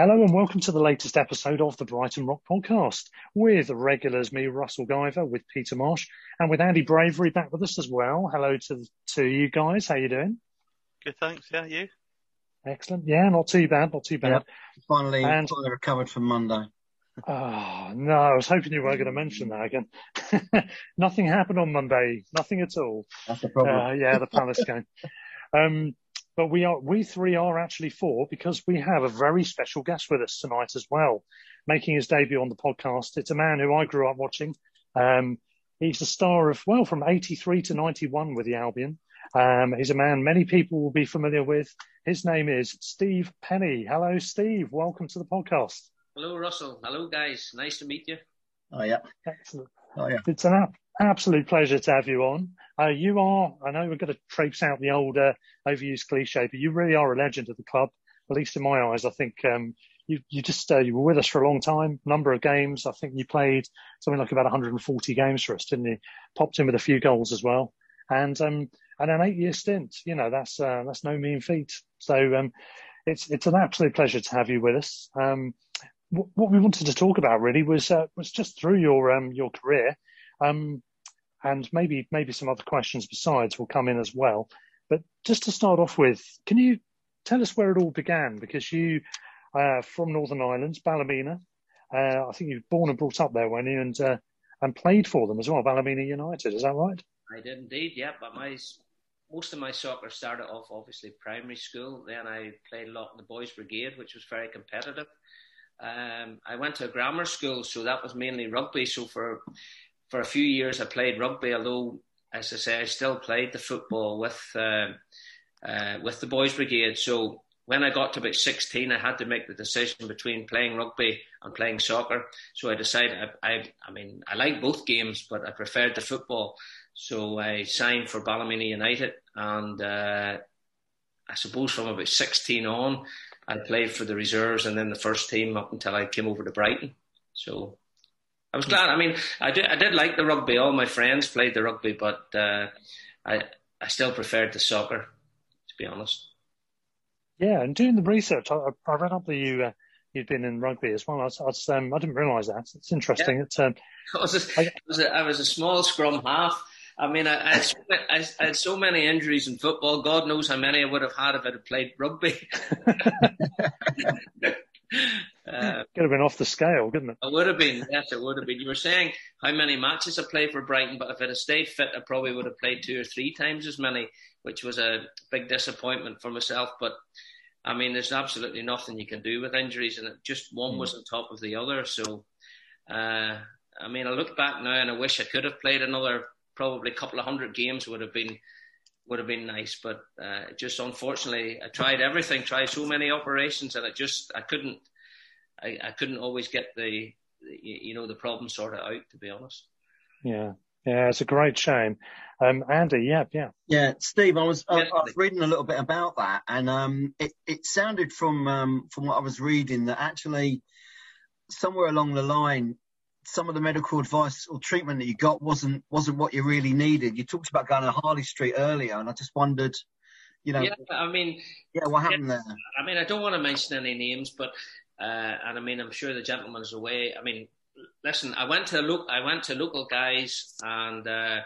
Hello and welcome to the latest episode of the Brighton Rock Podcast with regulars me, Russell Guyver, with Peter Marsh, and with Andy Bravery back with us as well. Hello to to you guys. How are you doing? Good, thanks. Yeah, you? Excellent. Yeah, not too bad. Not too bad. Yep. Finally, And- finally recovered from Monday. Oh no, I was hoping you weren't going to mention that again. Nothing happened on Monday. Nothing at all. That's the problem. Uh, yeah, the Palace game. Um, but we are, we three are actually four because we have a very special guest with us tonight as well, making his debut on the podcast. It's a man who I grew up watching. Um, he's the star of, well, from 83 to 91 with the Albion. Um, he's a man many people will be familiar with. His name is Steve Penney. Hello, Steve. Welcome to the podcast. Hello, Russell. Hello, guys. Nice to meet you. oh yeah. Excellent. Oh yeah. It's an ab- absolute pleasure to have you on. Uh, you are, I know we're going to traipse out the old uh, overused cliche, but you really are a legend of the club, at least in my eyes. I think um, you, you just, uh, you were with us for a long time, number of games. I think you played something like about 140 games for us, didn't you? Popped in with a few goals as well. And, um, and an eight year stint, you know, that's, uh, that's no mean feat. So, um, it's, it's an absolute pleasure to have you with us. Um, wh- what we wanted to talk about really was, uh, was just through your, um, your career. Um, and maybe maybe some other questions besides will come in as well. But just to start off with, can you tell us where it all began? Because you, uh, from Northern Ireland, Ballymena, uh, I think you were born and brought up there, weren't you? And uh, and played for them as well, Ballymena United. Is that right? I did indeed, yeah. But my most of my soccer started off obviously primary school. Then I played a lot in the boys' brigade, which was very competitive. Um, I went to a grammar school, so that was mainly rugby. So for for a few years, I played rugby. Although, as I say, I still played the football with uh, uh, with the boys' brigade. So when I got to about 16, I had to make the decision between playing rugby and playing soccer. So I decided, I, I, I mean, I like both games, but I preferred the football. So I signed for Ballymena United, and uh, I suppose from about 16 on, I played for the reserves and then the first team up until I came over to Brighton. So I was glad. I mean, I did, I did like the rugby. All my friends played the rugby, but uh, I, I still preferred the soccer, to be honest. Yeah, and doing the research, I, I read up that you uh, you'd been in rugby as well. I, was, I, was, um, I didn't realise that. It's interesting. It's um, I was, a, I, was a, I was a small scrum half. I mean, I, I, had so, I, I, had so many injuries in football. God knows how many I would have had if I'd have played rugby. uh, Could have been off the scale, couldn't it? It would have been. Yes, it would have been. You were saying how many matches I played for Brighton, but if I'd have stayed fit, I probably would have played two or three times as many, which was a big disappointment for myself. But I mean, there's absolutely nothing you can do with injuries, and it, just one mm. was on top of the other. So, uh, I mean, I look back now and I wish I could have played another probably a couple of hundred games would have been would have been nice, but uh, just unfortunately, I tried everything, tried so many operations, and I just I couldn't I, I couldn't always get the, the you know the problem sorted out. To be honest. Yeah, Yeah, it's a great shame. Um, Andy, yeah, yeah. Yeah, Steve, I was, I, I was reading a little bit about that, and um, it, it sounded from um, from what I was reading that actually somewhere along the line, some of the medical advice or treatment that you got wasn't wasn't what you really needed. You talked about going to Harley Street earlier, and I just wondered, you know, yeah, I mean, yeah, what happened there? I mean, I don't want to mention any names, but uh, and I mean, I'm sure the gentleman's away. I mean, listen, I went to look, I went to local guys, and uh,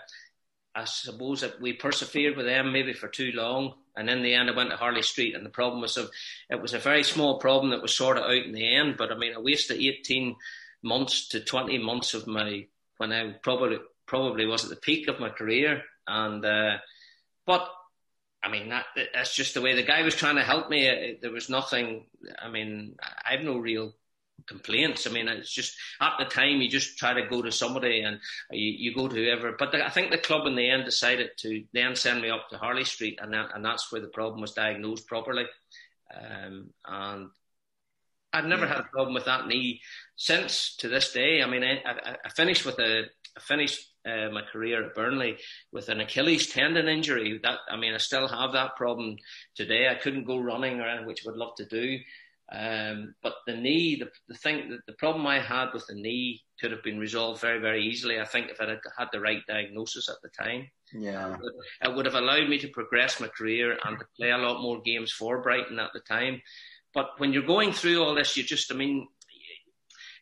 I suppose that we persevered with them maybe for too long, and in the end, I went to Harley Street, and the problem was, of, it was a very small problem that was sorted out in the end. But I mean, I wasted 18 months to 20 months of my when I probably probably was at the peak of my career, and uh, but I mean, that, that's just the way the guy was trying to help me. There was nothing. I mean, I have no real complaints. I mean, it's just at the time you just try to go to somebody and you, you go to whoever. But the, I think the club in the end decided to then send me up to Harley Street, and that, and that's where the problem was diagnosed properly. Um, and I've never had a problem with that knee since to this day. I mean, I, I, I finished with a I finished uh, my career at Burnley with an Achilles tendon injury. That I mean, I still have that problem today. I couldn't go running around, which I would love to do. Um, but the knee, the, the thing, the, the, problem I had with the knee could have been resolved very, very easily. I think if I had had the right diagnosis at the time, yeah, it would, it would have allowed me to progress my career and to play a lot more games for Brighton at the time. But when you're going through all this, you just, I mean,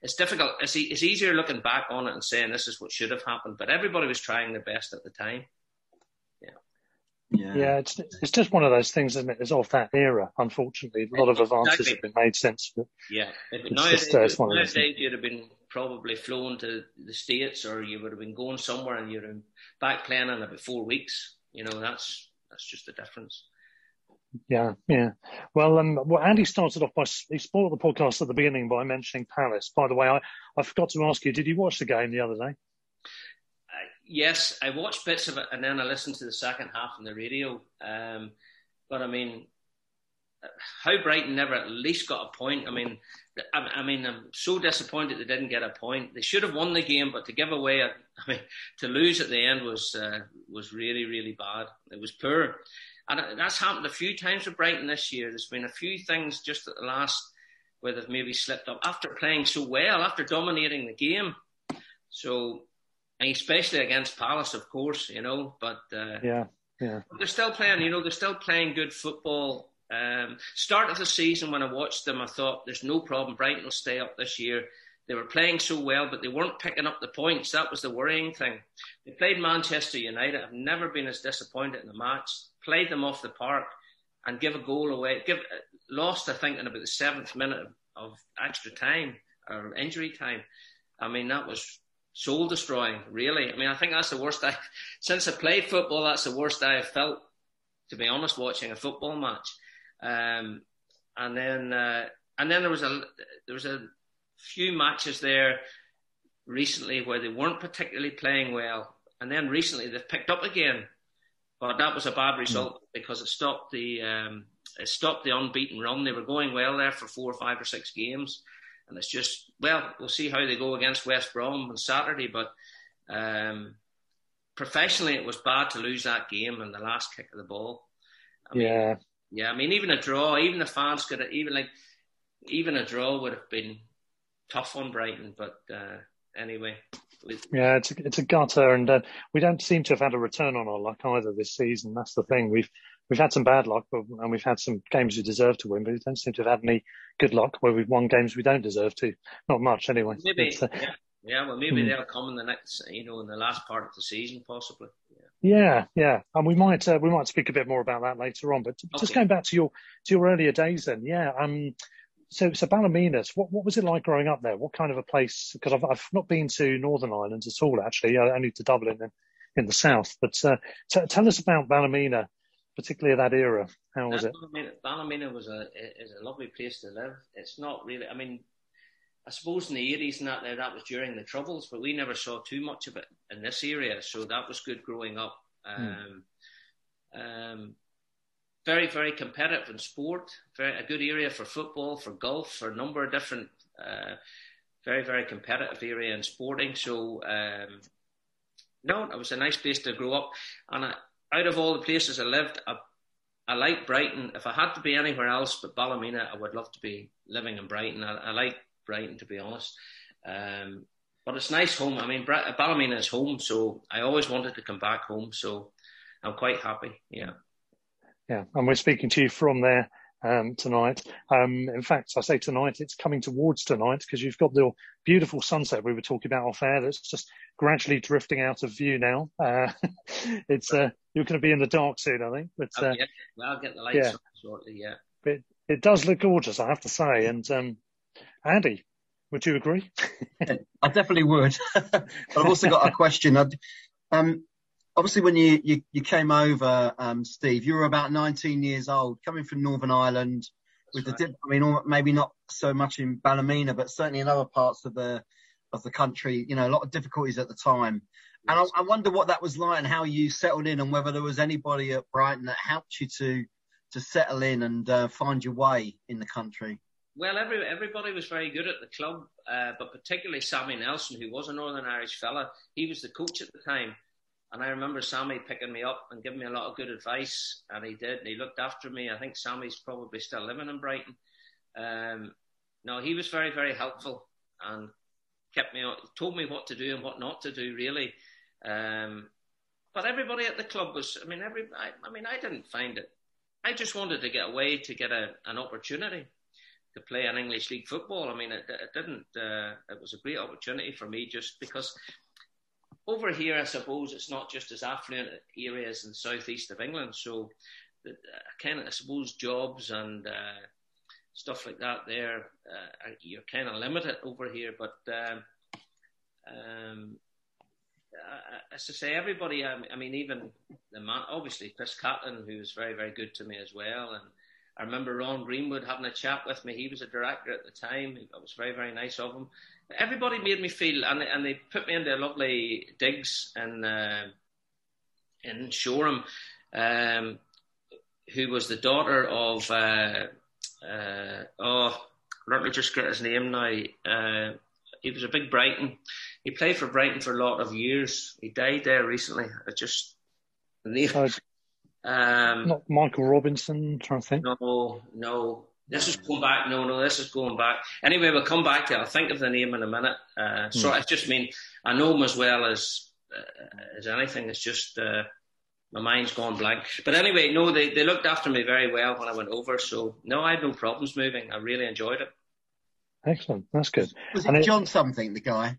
it's difficult. It's, it's easier looking back on it and saying this is what should have happened. But everybody was trying their best at the time. Yeah. Yeah. yeah, it's it's just one of those things, isn't it? It's of that era. Unfortunately, a lot of advances exactly. have been made since. But yeah, nowadays, just, uh, it's nowadays you'd have been probably flown to the states, or you would have been going somewhere, and you're back playing in about four weeks. You know, that's that's just the difference. Yeah, yeah. Well, um, well, Andy started off by he spoiled the podcast at the beginning by mentioning Palace. By the way, I, I forgot to ask you, did you watch the game the other day? Uh, yes, I watched bits of it, and then I listened to the second half on the radio. Um, but I mean, how Brighton never at least got a point. I mean, I, I, mean, I'm so disappointed they didn't get a point. They should have won the game, but to give away, a, I mean, to lose at the end was uh, was really, really bad. It was poor. And that's happened a few times with Brighton this year. There's been a few things just at the last where they've maybe slipped up after playing so well, after dominating the game. So, especially against Palace, of course, you know. But uh, yeah, yeah, they're still playing. You know, they're still playing good football. Um, start of the season when I watched them, I thought there's no problem. Brighton will stay up this year. They were playing so well, but they weren't picking up the points. That was the worrying thing. They played Manchester United. I've never been as disappointed in a match played them off the park, and give a goal away. Give lost, I think, in about the seventh minute of extra time or injury time. I mean, that was soul destroying. Really, I mean, I think that's the worst I since I played football. That's the worst I have felt, to be honest, watching a football match. Um, and then, uh, and then there was a there was a few matches there recently where they weren't particularly playing well, and then recently they've picked up again. But that was a bad hmm. result because it stopped the um, it stopped the unbeaten run. They were going well there for four or five or six games, and it's just well, we'll see how they go against West Brom on Saturday. But um, professionally, it was bad to lose that game in the last kick of the ball. I mean, yeah, yeah. I mean, even a draw, even the fans could have, even like even a draw would have been tough on Brighton. But uh, anyway, yeah, it's a, it's a gutter, and uh, we don't seem to have had a return on our luck either this season. That's the thing. We've we've had some bad luck, but, and we've had some games we deserve to win, but we don't seem to have had any good luck where we've won games we don't deserve to. Not much, anyway. Maybe, uh, yeah. yeah, well, maybe hmm. they'll come in the next, you know, in the last part of the season, possibly. Yeah, yeah, yeah. and we might uh, we might speak a bit more about that later on. But okay. just going back to your to your earlier days, then, yeah. Um, so, so Ballymena, what, what was it like growing up there? What kind of a place? Because I've, I've not been to Northern Ireland at all, actually, only to Dublin in, in the south. But uh, t- tell us about Ballymena, particularly that era. How was it? Ballymena, Ballymena was a is a lovely place to live. It's not really. I mean, I suppose in the eighties and that there, that was during the troubles, but we never saw too much of it in this area. So that was good growing up. Um, hmm. um, very, very competitive in sport. Very, a good area for football, for golf, for a number of different. Uh, very, very competitive area in sporting. So, um, no, it was a nice place to grow up. And I, out of all the places I lived, I, I like Brighton. If I had to be anywhere else but Ballymena, I would love to be living in Brighton. I, I like Brighton, to be honest. Um, but it's nice home. I mean, Ballymena is home, so I always wanted to come back home. So I'm quite happy. Yeah. Yeah, and we're speaking to you from there um, tonight. Um, in fact, I say tonight, it's coming towards tonight because you've got the beautiful sunset we were talking about off air that's just gradually drifting out of view now. Uh, it's uh, you're going to be in the dark soon, I think. But uh, oh, yeah. well, I'll get the lights yeah. on shortly. Yeah, but it does look gorgeous, I have to say. And um, Andy, would you agree? I definitely would. but I've also got a question. Um, obviously when you, you, you came over, um, Steve, you were about 19 years old, coming from Northern Ireland with right. the, I mean, maybe not so much in Ballymena, but certainly in other parts of the, of the country, you know, a lot of difficulties at the time. Yes. And I, I, wonder what that was like and how you settled in and whether there was anybody at Brighton that helped you to, to settle in and uh, find your way in the country. Well, every, everybody was very good at the club, uh, but particularly Sammy Nelson, who was a Northern Irish fella. He was the coach at the time. And I remember Sammy picking me up and giving me a lot of good advice, and he did, and he looked after me. I think Sammy's probably still living in Brighton. Um, no, he was very, very helpful and kept me, told me what to do and what not to do, really. Um, but everybody at the club was, I mean, every, I, I, mean, I didn't find it. I just wanted to get away to get a, an opportunity to play an English league football. I mean, it, it didn't. Uh, it was a great opportunity for me just because over here, I suppose it's not just as affluent areas in the southeast of England. So, the, uh, kind of, I suppose, jobs and uh, stuff like that there, uh, you're kind of limited over here. But um, um, as I say, everybody, I mean, even the man, obviously, Chris Cattlin, who was very, very good to me as well. And I remember Ron Greenwood having a chat with me. He was a director at the time. It was very, very nice of him everybody made me feel, and, and they put me into lovely digs in, uh, in Shoreham, um, who was the daughter of, uh, uh, oh, let me just get his name now. Uh, he was a big Brighton. He played for Brighton for a lot of years. He died there recently. I just, the. Uh, um, not Michael Robinson, trying to think. No, no. This is going back. No, no, this is going back. Anyway, we'll come back to it. I'll think of the name in a minute. Uh, hmm. So I just mean I know him as well as uh, as anything. It's just uh, my mind's gone blank. But anyway, no, they they looked after me very well when I went over. So no, I had no problems moving. I really enjoyed it. Excellent. That's good. Was it John something, the guy?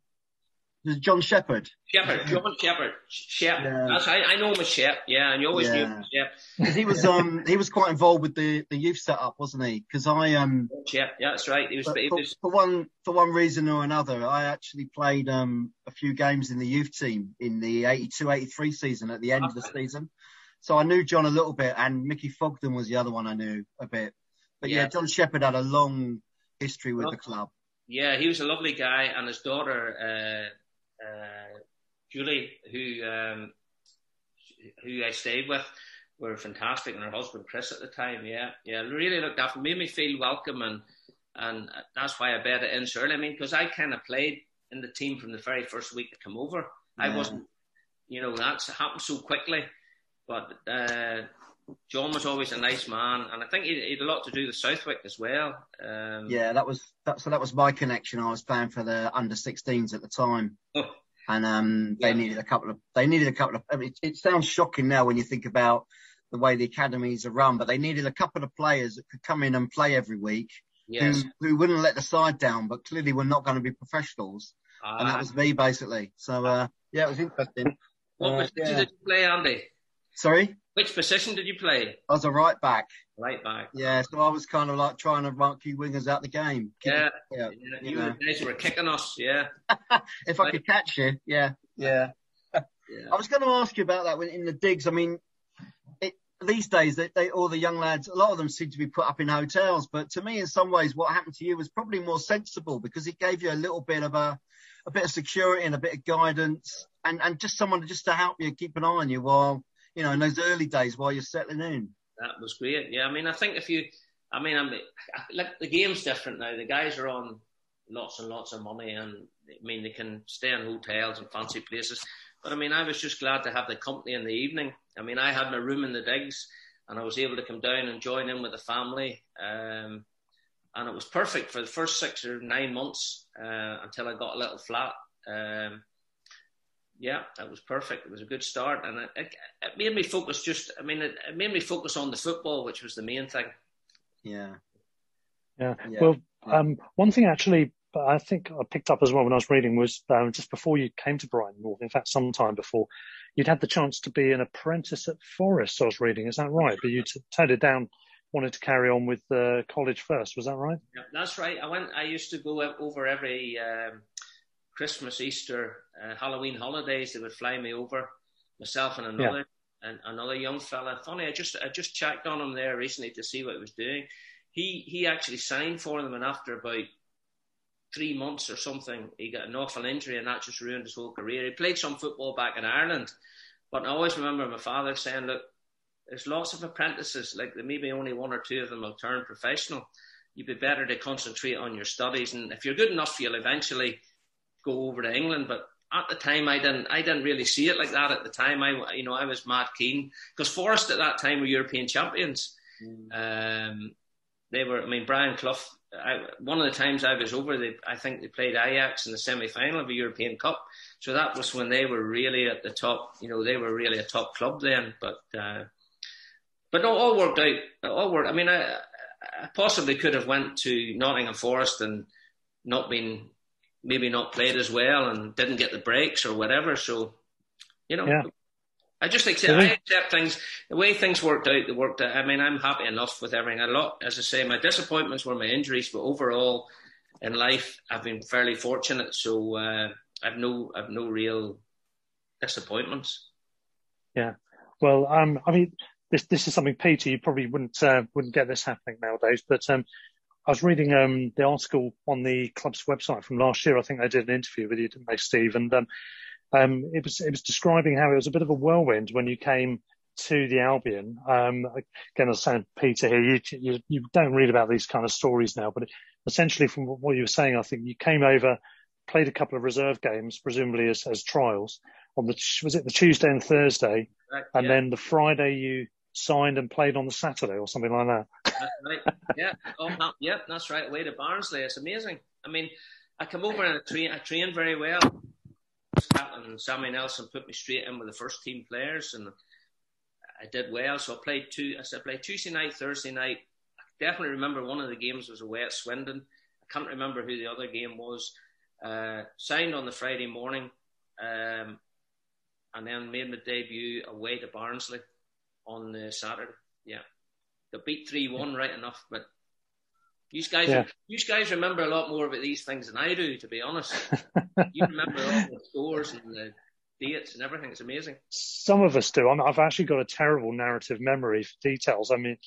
John Shepherd. Shepherd, John Shepherd. Shep. Yeah. I, I, know him as Shep. Yeah, and you always yeah. knew him Shep. Because he was um he was quite involved with the, the youth setup, wasn't he? Because I um. Shep. Yeah, that's right. He was, he for, was. For one for one reason or another, I actually played um a few games in the youth team in the 82-83 season at the end okay. of the season. So I knew John a little bit, and Mickey Fogden was the other one I knew a bit. But yeah, yeah John Shepherd had a long history with the club. Yeah, he was a lovely guy, and his daughter. Uh, uh, Julie, who um, who I stayed with, were fantastic, and her husband Chris at the time, yeah, yeah, really looked after, me, made me feel welcome, and and that's why I bet it in so early. I mean, because I kind of played in the team from the very first week to come over. Yeah. I wasn't, you know, that's happened so quickly, but uh, John was always a nice man, and I think he, he had a lot to do with Southwick as well. Um, yeah, that was that, so. That was my connection. I was playing for the under 16s at the time, oh. and um, they yeah. needed a couple of. They needed a couple of. I mean, it, it, sounds shocking now when you think about the way the academies are run, but they needed a couple of players that could come in and play every week, yes. who, who wouldn't let the side down, but clearly were not going to be professionals, uh, and that ah. was me basically. So uh, yeah, it was interesting. What uh, yeah. did you play, Andy? Sorry. Which position did you play? I was a right back. Right back. Yeah, so I was kind of like trying to mark you wingers out the game. Yeah, yeah. yeah you, you guys were kicking us. Yeah. if I could catch you, yeah, yeah. yeah. I was going to ask you about that when in the digs. I mean, it, these days, they, they, all the young lads, a lot of them seem to be put up in hotels. But to me, in some ways, what happened to you was probably more sensible because it gave you a little bit of a, a bit of security and a bit of guidance, and and just someone just to help you keep an eye on you while you know, in those early days while you're settling in. That was great. Yeah, I mean, I think if you, I mean, I'm like the game's different now. The guys are on lots and lots of money, and I mean, they can stay in hotels and fancy places. But I mean, I was just glad to have the company in the evening. I mean, I had my room in the digs, and I was able to come down and join in with the family. Um, and it was perfect for the first six or nine months uh, until I got a little flat. Um, yeah, that was perfect. It was a good start, and it, it, it made me focus. Just, I mean, it, it, made me focus on the football, which was the main thing. Yeah. Yeah. yeah. Well, um, one thing actually, I think I picked up as well when I was reading was um, just before you came to Brighton North. In fact, some time before, you'd had the chance to be an apprentice at Forest. I was reading. Is that right? But you t- turned it down wanted to carry on with uh, college first. Was that right? Yeah, that's right. I went. I used to go over every um, Christmas, Easter, uh, Halloween holidays. They would fly me over, myself and another yeah. and another young fella. Funny, I just I just checked on him there recently to see what he was doing. He he actually signed for them, and after about three months or something, he got an awful injury, and that just ruined his whole career. He played some football back in Ireland, but I always remember my father saying, "Look, there's lots of apprentices, like maybe only one or two of them will turn professional. You'd be better to concentrate on your studies, and if you're good enough, you'll eventually go over to England. But at the time, I didn't, I didn't really see it like that. At the time, I, you know, I was mad keen because Forest at that time were European champions. Mm. Um, they were, I mean, Brian Clough. I, one of the times I was over, they, I think they played Ajax in the semi-final of the European Cup. So that was when they were really at the top. You know, they were really a top club then. But uh, but no, all worked out. All worked. I mean, I, I possibly could have went to Nottingham Forest and not been maybe not played as well and didn't get the breaks or whatever. So, you know, yeah. I just accept, I accept things. The way things worked out, they worked out. I mean, I'm happy enough with everything. A lot, as I say, my disappointments were my injuries, but overall in life, I've been fairly fortunate. So uh, I've no, I've no real disappointments. Yeah. Well, um, I mean, this this is something, Peter, you probably wouldn't uh, wouldn't get this happening nowadays. But um, I was reading um, the article on the club's website from last year. I think they did an interview with you, didn't they, Steve? And um, um, it was it was describing how it was a bit of a whirlwind when you came to the Albion. Um, again, I saying, Peter here, you, you, you don't read about these kind of stories now, but essentially from what you were saying, I think you came over, played a couple of reserve games, presumably as, as trials on the was it the Tuesday and Thursday, right, and yeah. then the Friday you signed and played on the Saturday or something like that. That's right. Yeah. Oh, that, yeah, that's right. Away to Barnsley. It's amazing. I mean, I come over and I train, I trained very well. Scotland and Sammy Nelson put me straight in with the first team players and I did well. So I played two, I said, I played Tuesday night, Thursday night. I definitely remember one of the games was away at Swindon. I can't remember who the other game was. Uh, signed on the Friday morning, um, and then made my debut away to Barnsley on the Saturday. Yeah, they beat three one right enough, but you guys, yeah. you guys remember a lot more about these things than I do. To be honest, you remember all the scores and the dates and everything. It's amazing. Some of us do. i have actually got a terrible narrative memory for details. I mean.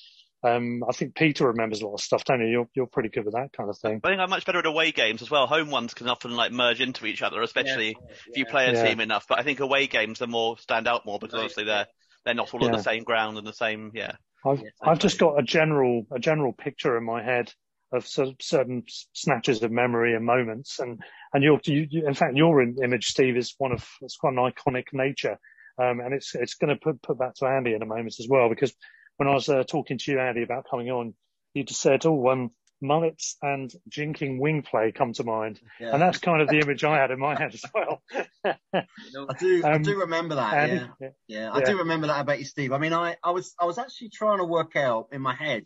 Um, I think Peter remembers a lot of stuff, don't you? You're, you're pretty good with that kind of thing. I think I'm much better at away games as well. Home ones can often like merge into each other, especially yeah, if you play a yeah. team enough. But I think away games are more stand out more because obviously they're they're not all yeah. on the same ground and the same. Yeah. I've yeah, I've just got a general a general picture in my head of certain snatches of memory and moments, and and your you, you, in fact your image, Steve, is one of it's quite an iconic nature, um, and it's it's going to put put that to Andy in a moment as well because when I was uh, talking to you, Andy, about coming on, you just said, "Oh, um, mullets and jinking wing play come to mind, yeah. and that's kind of the image I had in my head as well. I do, um, I do remember that. And, yeah. yeah. yeah, I do remember that about you, Steve. I mean, I, I was, I was actually trying to work out in my head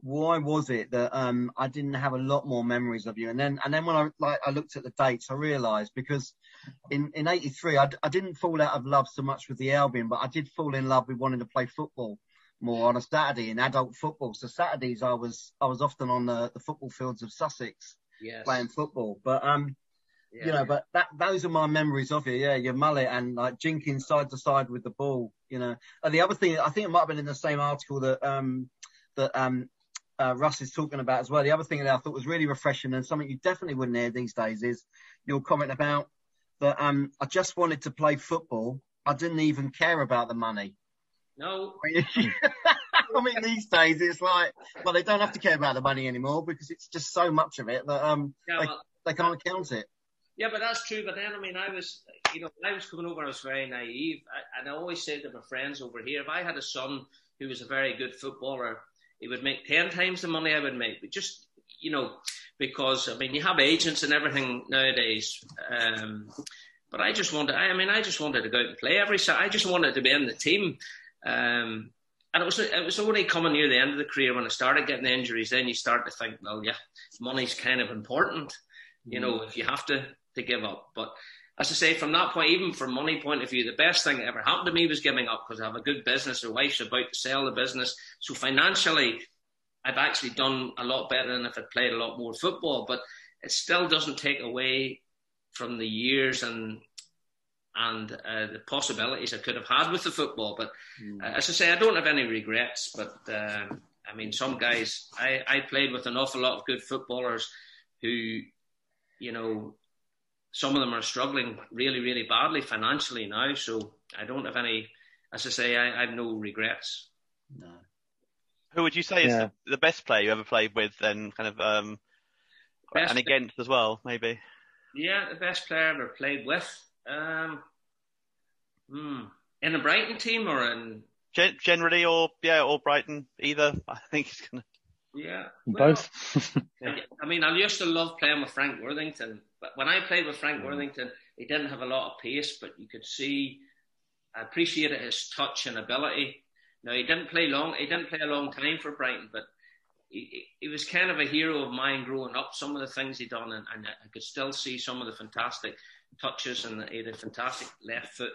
why was it that um, I didn't have a lot more memories of you, and then, and then when I like, I looked at the dates, I realised because in in '83 I, I didn't fall out of love so much with the Albion, but I did fall in love with wanting to play football more on a Saturday in adult football. So Saturdays I was I was often on the, the football fields of Sussex yes. playing football. But um yeah, you know, yeah. but that those are my memories of you. Yeah, your mullet and like jinking side to side with the ball. You know, and the other thing I think it might have been in the same article that um that um uh, Russ is talking about as well. The other thing that I thought was really refreshing and something you definitely wouldn't hear these days is your comment about that um I just wanted to play football. I didn't even care about the money. No. I mean, these days it's like, well, they don't have to care about the money anymore because it's just so much of it that um, yeah, they, well, they can't count it. Yeah, but that's true. But then, I mean, I was, you know, I was coming over, I was very naive. I, and I always said to my friends over here, if I had a son who was a very good footballer, he would make 10 times the money I would make. But just, you know, because, I mean, you have agents and everything nowadays. Um, but I just wanted, I, I mean, I just wanted to go out and play every side. I just wanted to be in the team. Um, and it was it was only coming near the end of the career when I started getting the injuries. Then you start to think, well, yeah, money's kind of important, you know, if you have to to give up. But as I say, from that point, even from money point of view, the best thing that ever happened to me was giving up because I have a good business. My wife's about to sell the business, so financially, I've actually done a lot better than if I'd played a lot more football. But it still doesn't take away from the years and and uh, the possibilities I could have had with the football. But mm. uh, as I say, I don't have any regrets. But um, I mean, some guys, I, I played with an awful lot of good footballers who, you know, some of them are struggling really, really badly financially now. So I don't have any, as I say, I, I have no regrets. No. Who would you say is the, the, best player you ever played with and kind of, um, and against as well, maybe? Yeah, the best player I ever played with. Um, hmm. In a Brighton team or in Gen- generally, or yeah, or Brighton, either. I think he's gonna. Yeah, well, both. I mean, I used to love playing with Frank Worthington, but when I played with Frank Worthington, he didn't have a lot of pace, but you could see, I appreciated his touch and ability. Now he didn't play long. He didn't play a long time for Brighton, but he, he was kind of a hero of mine growing up. Some of the things he done, and, and I could still see some of the fantastic touches, and he had a fantastic left foot.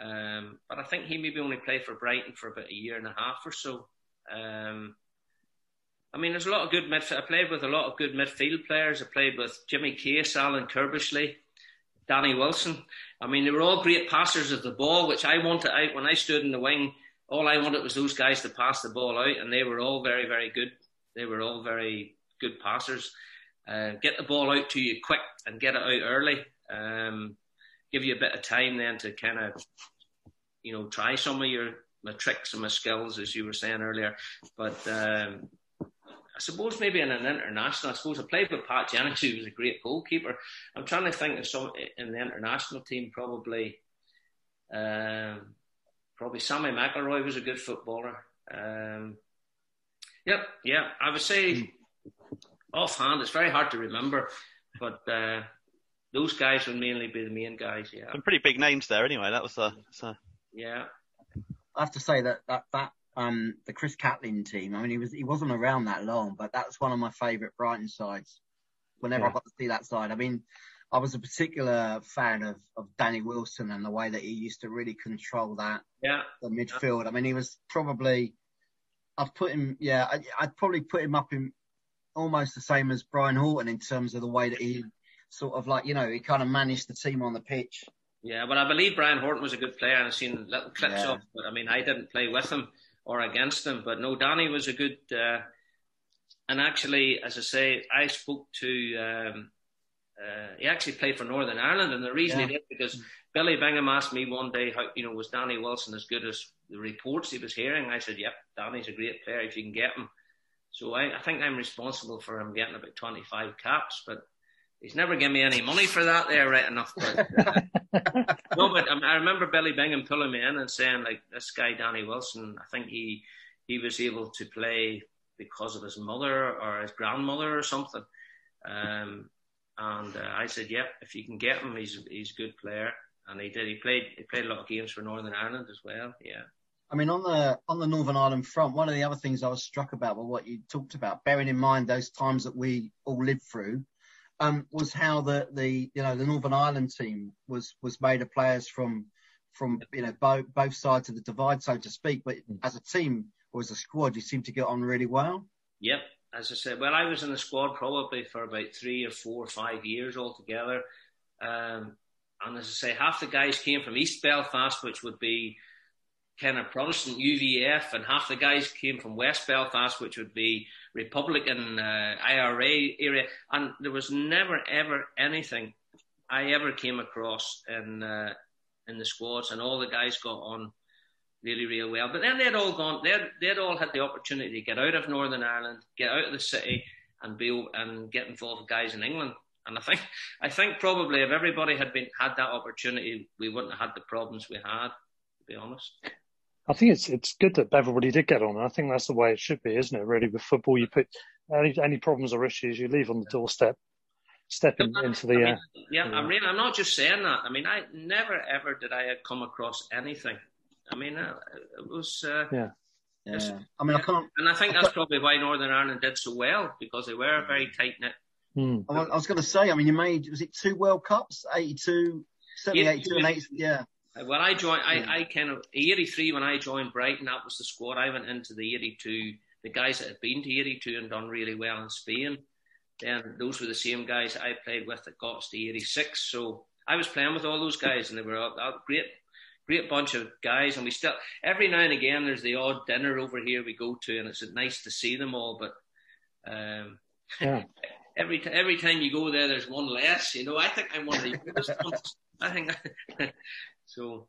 Um, but I think he maybe only played for Brighton for about a year and a half or so. Um, I mean, there's a lot of good midfield. I played with a lot of good midfield players. I played with Jimmy Case, Alan Curbishley, Danny Wilson. I mean, they were all great passers of the ball, which I wanted. I, when I stood in the wing, all I wanted was those guys to pass the ball out, and they were all very, very good. They were all very good passers. Uh, get the ball out to you quick and get it out early. Um, give you a bit of time then to kind of, you know, try some of your my tricks and my skills, as you were saying earlier. But um, I suppose maybe in an international, I suppose I played with Pat Jennings, who was a great goalkeeper. I'm trying to think of some in the international team, probably. Um, probably Sammy McIlroy was a good footballer. Um, yep, yeah, I would say offhand, it's very hard to remember, but uh, those guys would mainly be the main guys. Yeah, some pretty big names there. Anyway, that was a, a... yeah. I have to say that that that um the Chris Cattlin team. I mean, he was he wasn't around that long, but that's one of my favourite Brighton sides. Whenever yeah. I got to see that side, I mean, I was a particular fan of of Danny Wilson and the way that he used to really control that yeah the midfield. I mean, he was probably I've put him yeah I, I'd probably put him up in almost the same as Brian Horton in terms of the way that he sort of like, you know, he kind of managed the team on the pitch. Yeah, but I believe Brian Horton was a good player, and I've seen little clips yeah. of. But I mean, I didn't play with him or against him. But no, Danny was a good. Uh, and actually, as I say, I spoke to. Um, uh, he actually played for Northern Ireland, and the reason yeah. he did because Billy Bingham asked me one day, how you know, was Danny Wilson as good as the reports he was hearing? I said, "Yep, Danny's a great player if you can get him." So I, I think I'm responsible for him getting about 25 caps, but he's never given me any money for that there, right enough. But, uh, no, but um, I remember Billy Bingham pulling me in and saying, like, this guy, Danny Wilson, I think he, he was able to play because of his mother or his grandmother or something. Um, and uh, I said, yep, if you can get him, he's, he's a good player. And he did. He played, he played a lot of games for Northern Ireland as well. Yeah. I mean, on the on the Northern Ireland front, one of the other things I was struck about was what you talked about, bearing in mind those times that we all lived through, um, was how the, the you know the Northern Ireland team was was made of players from from you know both both sides of the divide, so to speak. But mm. as a team or as a squad, you seem to get on really well. Yep, as I said, well, I was in the squad probably for about three or four or five years altogether. Um, and as I say, half the guys came from East Belfast, which would be kind of Protestant UVF, and half the guys came from West Belfast, which would be Republican uh, IRA area. And there was never ever anything I ever came across in uh, in the squads, and all the guys got on really, really well. But then they'd all gone. They'd they'd all had the opportunity to get out of Northern Ireland, get out of the city, and be and get involved with guys in England. And I think I think probably if everybody had been had that opportunity, we wouldn't have had the problems we had. To be honest. I think it's it's good that everybody did get on. And I think that's the way it should be, isn't it? Really, with football, you put any any problems or issues you leave on the doorstep, stepping into the. I mean, uh, yeah, I mean, I'm not just saying that. I mean, I never ever did I come across anything. I mean, uh, it was. Uh, yeah. Yeah. I mean, I can't. And I think that's probably why Northern Ireland did so well because they were a very tight knit. Hmm. I was going to say, I mean, you made was it two World Cups, 82, 70, 82 and 80, yeah. When I joined, I, I kind of, 83 when I joined Brighton, that was the squad. I went into the 82, the guys that had been to 82 and done really well in Spain. Then those were the same guys I played with that got to 86. So I was playing with all those guys and they were a, all great, great bunch of guys. And we still, every now and again, there's the odd dinner over here we go to and it's nice to see them all. But, um, yeah. every, t- every time you go there, there's one less, you know, I think I'm one of the youngest ones. I think So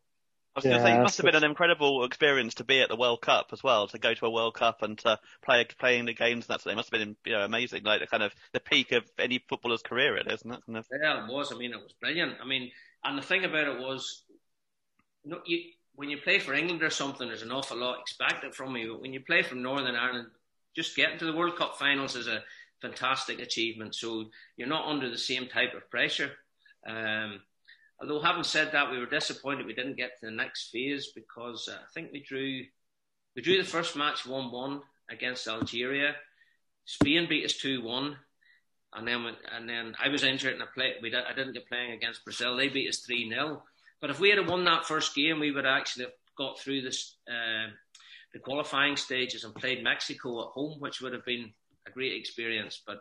I was going to say, it must have been an incredible experience to be at the World Cup as well, to go to a World Cup and to play playing the games and that. So it must have been you know amazing, like the kind of the peak of any footballer's career, it isn't it? Kind of... Yeah, it was. I mean, it was brilliant. I mean, and the thing about it was, you, know, you when you play for England or something, there's an awful lot expected from you. But when you play for Northern Ireland, just getting to the World Cup finals is a fantastic achievement. So you're not under the same type of pressure. Um, Although, having said that, we were disappointed we didn't get to the next phase because uh, I think we drew we drew the first match one one against Algeria. Spain beat us two one, and then and then I was injured and I played. We did, I didn't get playing against Brazil. They beat us three 0 But if we had won that first game, we would actually have got through this uh, the qualifying stages and played Mexico at home, which would have been a great experience. But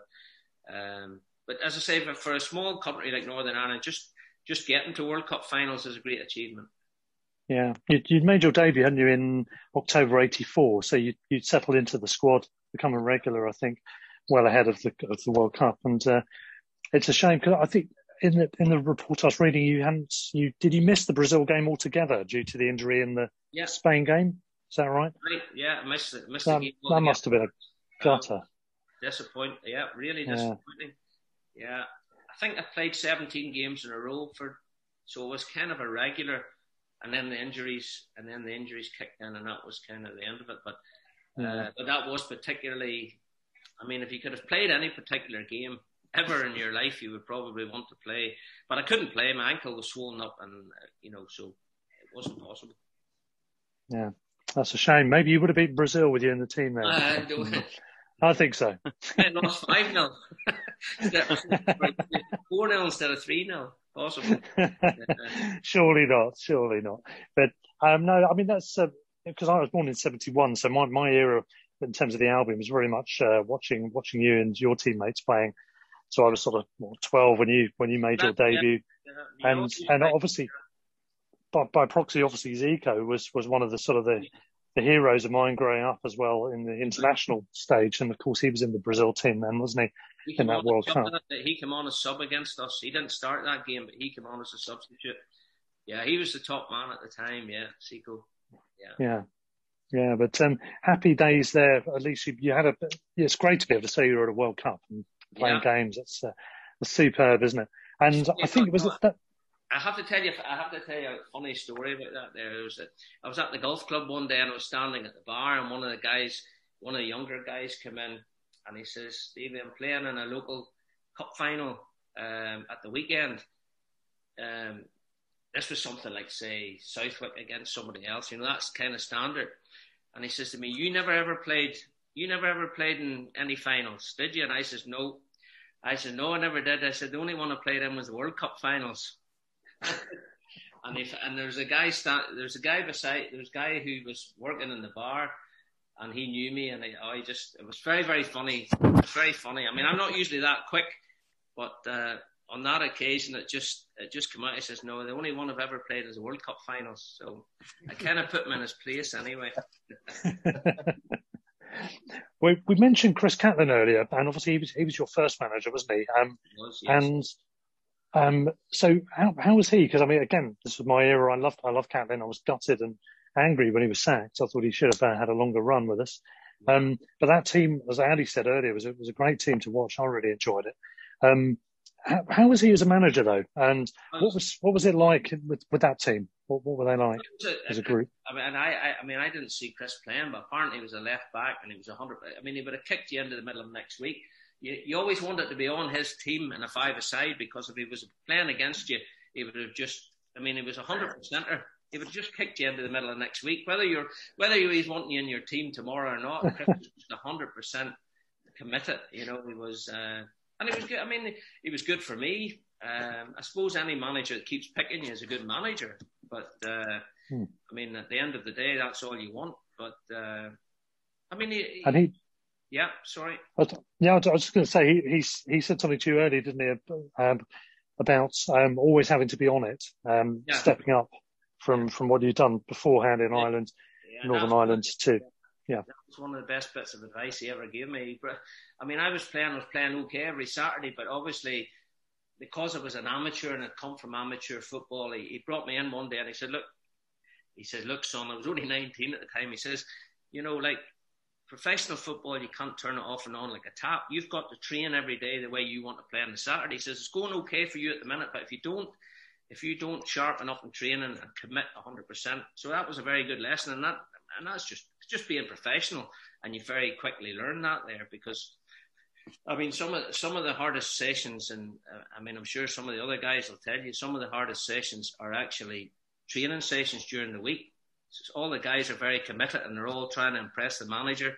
um, but as I say, for, for a small country like Northern Ireland, just just getting to World Cup finals is a great achievement. Yeah, you'd, you'd made your debut, hadn't you, in October '84? So you, would settled into the squad, become a regular, I think, well ahead of the of the World Cup. And uh, it's a shame because I think in the in the report I was reading, you hadn't you did you miss the Brazil game altogether due to the injury in the yeah. Spain game? Is that right? Right. Yeah, I missed it. Missed that, the game that must have been a gutter. Um, disappointing. Yeah, really disappointing. Yeah. yeah. I think I played 17 games in a row for, so it was kind of a regular. And then the injuries, and then the injuries kicked in, and that was kind of the end of it. But, uh, but that was particularly, I mean, if you could have played any particular game ever in your life, you would probably want to play. But I couldn't play; my ankle was swollen up, and uh, you know, so it wasn't possible. Yeah, that's a shame. Maybe you would have beaten Brazil with you in the team then. Uh, I think so. I lost 5 0. 4 0 instead of 3 0. Possible. surely not. Surely not. But um, no, I mean, that's because uh, I was born in 71. So my, my era in terms of the Albion was very much uh, watching watching you and your teammates playing. So I was sort of what, 12 when you when you made your debut. Yeah. And, and obviously, by, by proxy, obviously Zico was, was one of the sort of the, the heroes of mine growing up as well in the international stage. And of course, he was in the Brazil team then, wasn't he? he in that World Cup. He came on as sub against us. He didn't start that game, but he came on as a substitute. Yeah, he was the top man at the time. Yeah, Zico. Yeah. Yeah. Yeah, but um, happy days there. At least you, you had a. It's great to be able to say you were at a World Cup and playing yeah. games. It's, uh, it's superb, isn't it? And I think it was that I have to tell you, I have to tell you a funny story about that. There was that I was at the golf club one day and I was standing at the bar, and one of the guys, one of the younger guys, came in and he says, "Stevie, I'm playing in a local cup final um, at the weekend. Um, this was something like, say, Southwick against somebody else. You know, that's kind of standard." And he says to me, "You never ever played. You never ever played in any finals, did you?" And I says, "No." I said, "No, I never did." I said, "The only one I played in was the World Cup finals." And if and there's a guy stand, there's a guy beside there's a guy who was working in the bar and he knew me and I, I just it was very very funny. It was very funny. I mean I'm not usually that quick but uh, on that occasion it just it just came out. He says no the only one I've ever played is a World Cup finals so I kind of put him in his place anyway. We, we mentioned Chris Cattlin earlier and obviously he was, he was your first manager wasn't he? Um, was, yes. and um, so how how was he? Because I mean, again, this was my era. I loved I loved Cattlin. I was gutted and angry when he was sacked. I thought he should have uh, had a longer run with us. Um, but that team, as Andy said earlier, was it was a great team to watch. I really enjoyed it. Um, how, how, was he as a manager though? And what was what was it like with, with that team? What, what were they like a, as a group? I mean, I, I, I mean, I didn't see Chris playing, but apparently he was a left back and he was a hundred. I mean, he would have kicked you into the middle of next week. You, you always wanted to be on his team in a five-a-side because if he was playing against you, he would have just. I mean, he was a hundred percenter. He would have just kicked you into the middle of next week. Whether you're whether he's wanting you in your team tomorrow or not, Chris was a hundred percent committed. You know, he was. Uh, and it was good. I mean, he was good for me. Um, I suppose any manager that keeps picking you is a good manager. But uh, hmm. I mean, at the end of the day, that's all you want. But uh, I mean, he, and he, yeah, sorry. yeah, I was just going to say he, he he said something to you earlier, didn't he, um, about um, always having to be on it, um, yeah. stepping up from from what you've done beforehand in yeah. Ireland, yeah, Northern Ireland too. Yeah, that was one of the best bits of advice he ever gave me. I mean, I was playing, I was playing okay every Saturday, but obviously because I was an amateur and had come from amateur football, he, he brought me in one day and he said, look, he says, look, son, I was only 19 at the time. He says, you know, like professional football, you can't turn it off and on like a tap. You've got to train every day the way you want to play on the Saturday. Says, it's going okay for you at the minute, but if you don't, if you don't sharpen up in training and commit 100%. So that was a very good lesson. And that, and that's just, just being professional. And you very quickly learn that there because I mean, some of some of the hardest sessions, and uh, I mean, I'm sure some of the other guys will tell you, some of the hardest sessions are actually training sessions during the week. All the guys are very committed, and they're all trying to impress the manager.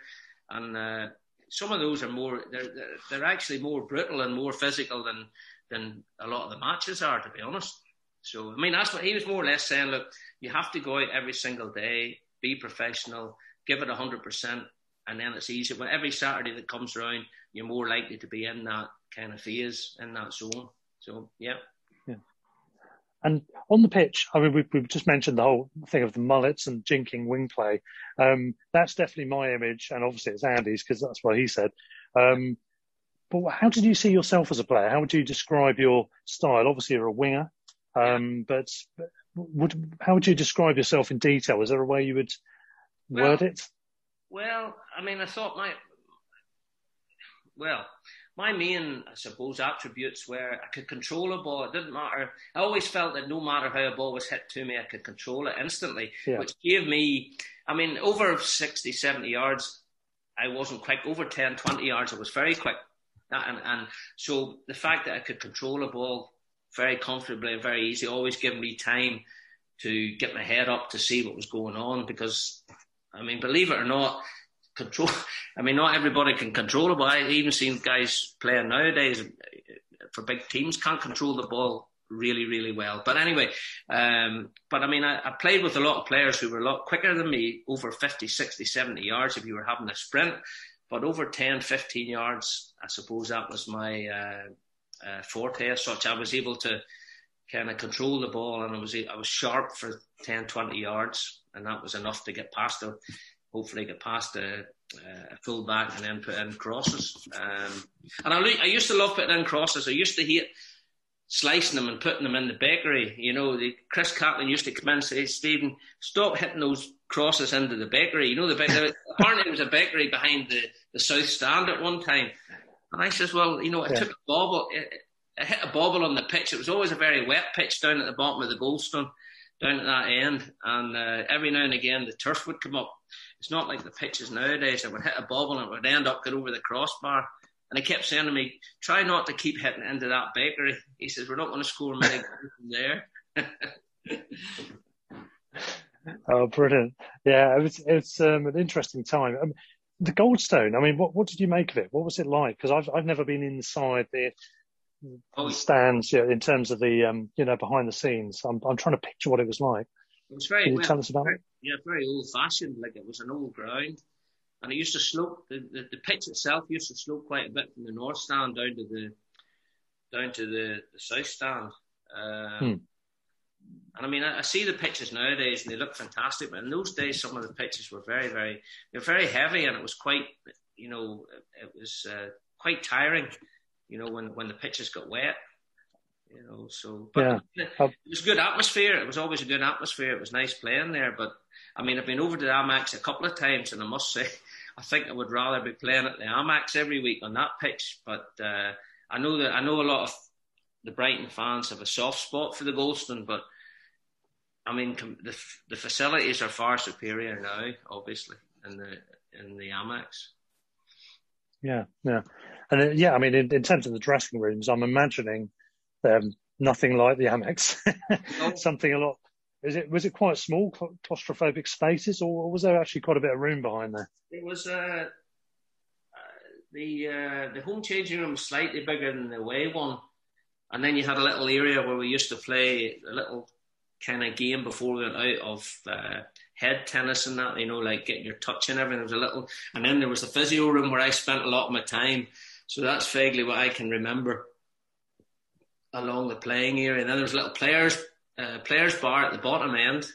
And uh, some of those are more, they're, they're, they're actually more brutal and more physical than than a lot of the matches are, to be honest. So I mean, that's what he was more or less saying. Look, you have to go out every single day, be professional, give it hundred percent, and then it's easy. But every Saturday that comes around, you're more likely to be in that kind of phase, in that zone. So, yeah. And on the pitch, I mean, we've, we've just mentioned the whole thing of the mullets and jinking wing play. Um, that's definitely my image, and obviously it's Andy's because that's what he said. Um, but how did you see yourself as a player? How would you describe your style? Obviously, you're a winger, um, but would, how would you describe yourself in detail? Is there a way you would word well, it? Well, I mean, I thought my well, my main, I suppose, attributes were I could control a ball. It didn't matter. I always felt that no matter how a ball was hit to me, I could control it instantly, yeah. which gave me, I mean, over 60, 70 yards, I wasn't quick. Over 10, 20 yards, I was very quick. And, and so the fact that I could control a ball very comfortably and very easy always gave me time to get my head up to see what was going on because, I mean, believe it or not, control. I mean, not everybody can control it, but I even seen guys playing nowadays for big teams can't control the ball really, really well. But anyway, um, but I mean, I, I, played with a lot of players who were a lot quicker than me, over 50, 60, 70 yards if you were having a sprint. But over 10, 15 yards, I suppose that was my uh, uh, forte as such. I was able to kind of control the ball and I was, I was sharp for 10, 20 yards and that was enough to get past the hopefully get past a, a full back and then put in crosses. Um, and I, I used to love putting in crosses. I used to hate slicing them and putting them in the bakery. You know, the, Chris Cattlin used to come in and say, Stephen, stop hitting those crosses into the bakery. You know, the bakery, apparently there was a bakery behind the, the south stand at one time. And I says, well, you know, I yeah. took a bobble, I hit a bobble on the pitch. It was always a very wet pitch down at the bottom of the Goldstone, down at that end. And uh, every now and again, the turf would come up. It's not like the pitches nowadays that would hit a bobble and it would end up get over the crossbar. And he kept saying to me, try not to keep hitting into that bakery. He says, we're not going to score many goals from there. oh, brilliant. Yeah, it was, it's um, an interesting time. Um, the Goldstone, I mean, what, what did you make of it? What was it like? Because I've, I've never been inside the, oh, stands you know, in terms of the, um, you know, behind the scenes. I'm, I'm trying to picture what it was like. It was very. Can you well, tell us about it? Yeah, very old fashioned. Like it was an old ground, and it used to slope. The, the, the pitch itself used to slope quite a bit from the north stand down to the down to the, the south stand. Um, hmm. And I mean, I, I, see the pitches nowadays, and they look fantastic. But in those days, some of the pitches were very, very, they're very heavy, and it was quite, you know, it was uh, quite tiring. You know, when when the pitches got wet you know. So, but yeah. it, it was good atmosphere. It was always a good atmosphere. It was nice playing there. But I mean, I've been over to the Amex a couple of times, and I must say, I think I would rather be playing at the Amex every week on that pitch. But uh, I know that I know a lot of the Brighton fans have a soft spot for the Goldstone, but I mean the the facilities are far superior now, obviously, in the in the Amex. Yeah, yeah, and uh, yeah, I mean, in, in, terms of the dressing rooms, I'm imagining them nothing like the Amex. Something a lot. Is it was it quite small, claustrophobic spaces, or was there actually quite a bit of room behind there? It was. Uh, the uh, the home changing room slightly bigger than the away one, and then you had a little area where we used to play a little kind of game before we went out of uh, head tennis and that, you know, like getting your touch and everything. There was a little, and then there was the physio room where I spent a lot of my time. So that's vaguely what I can remember along the playing area. And then there was little players uh, players bar at the bottom end,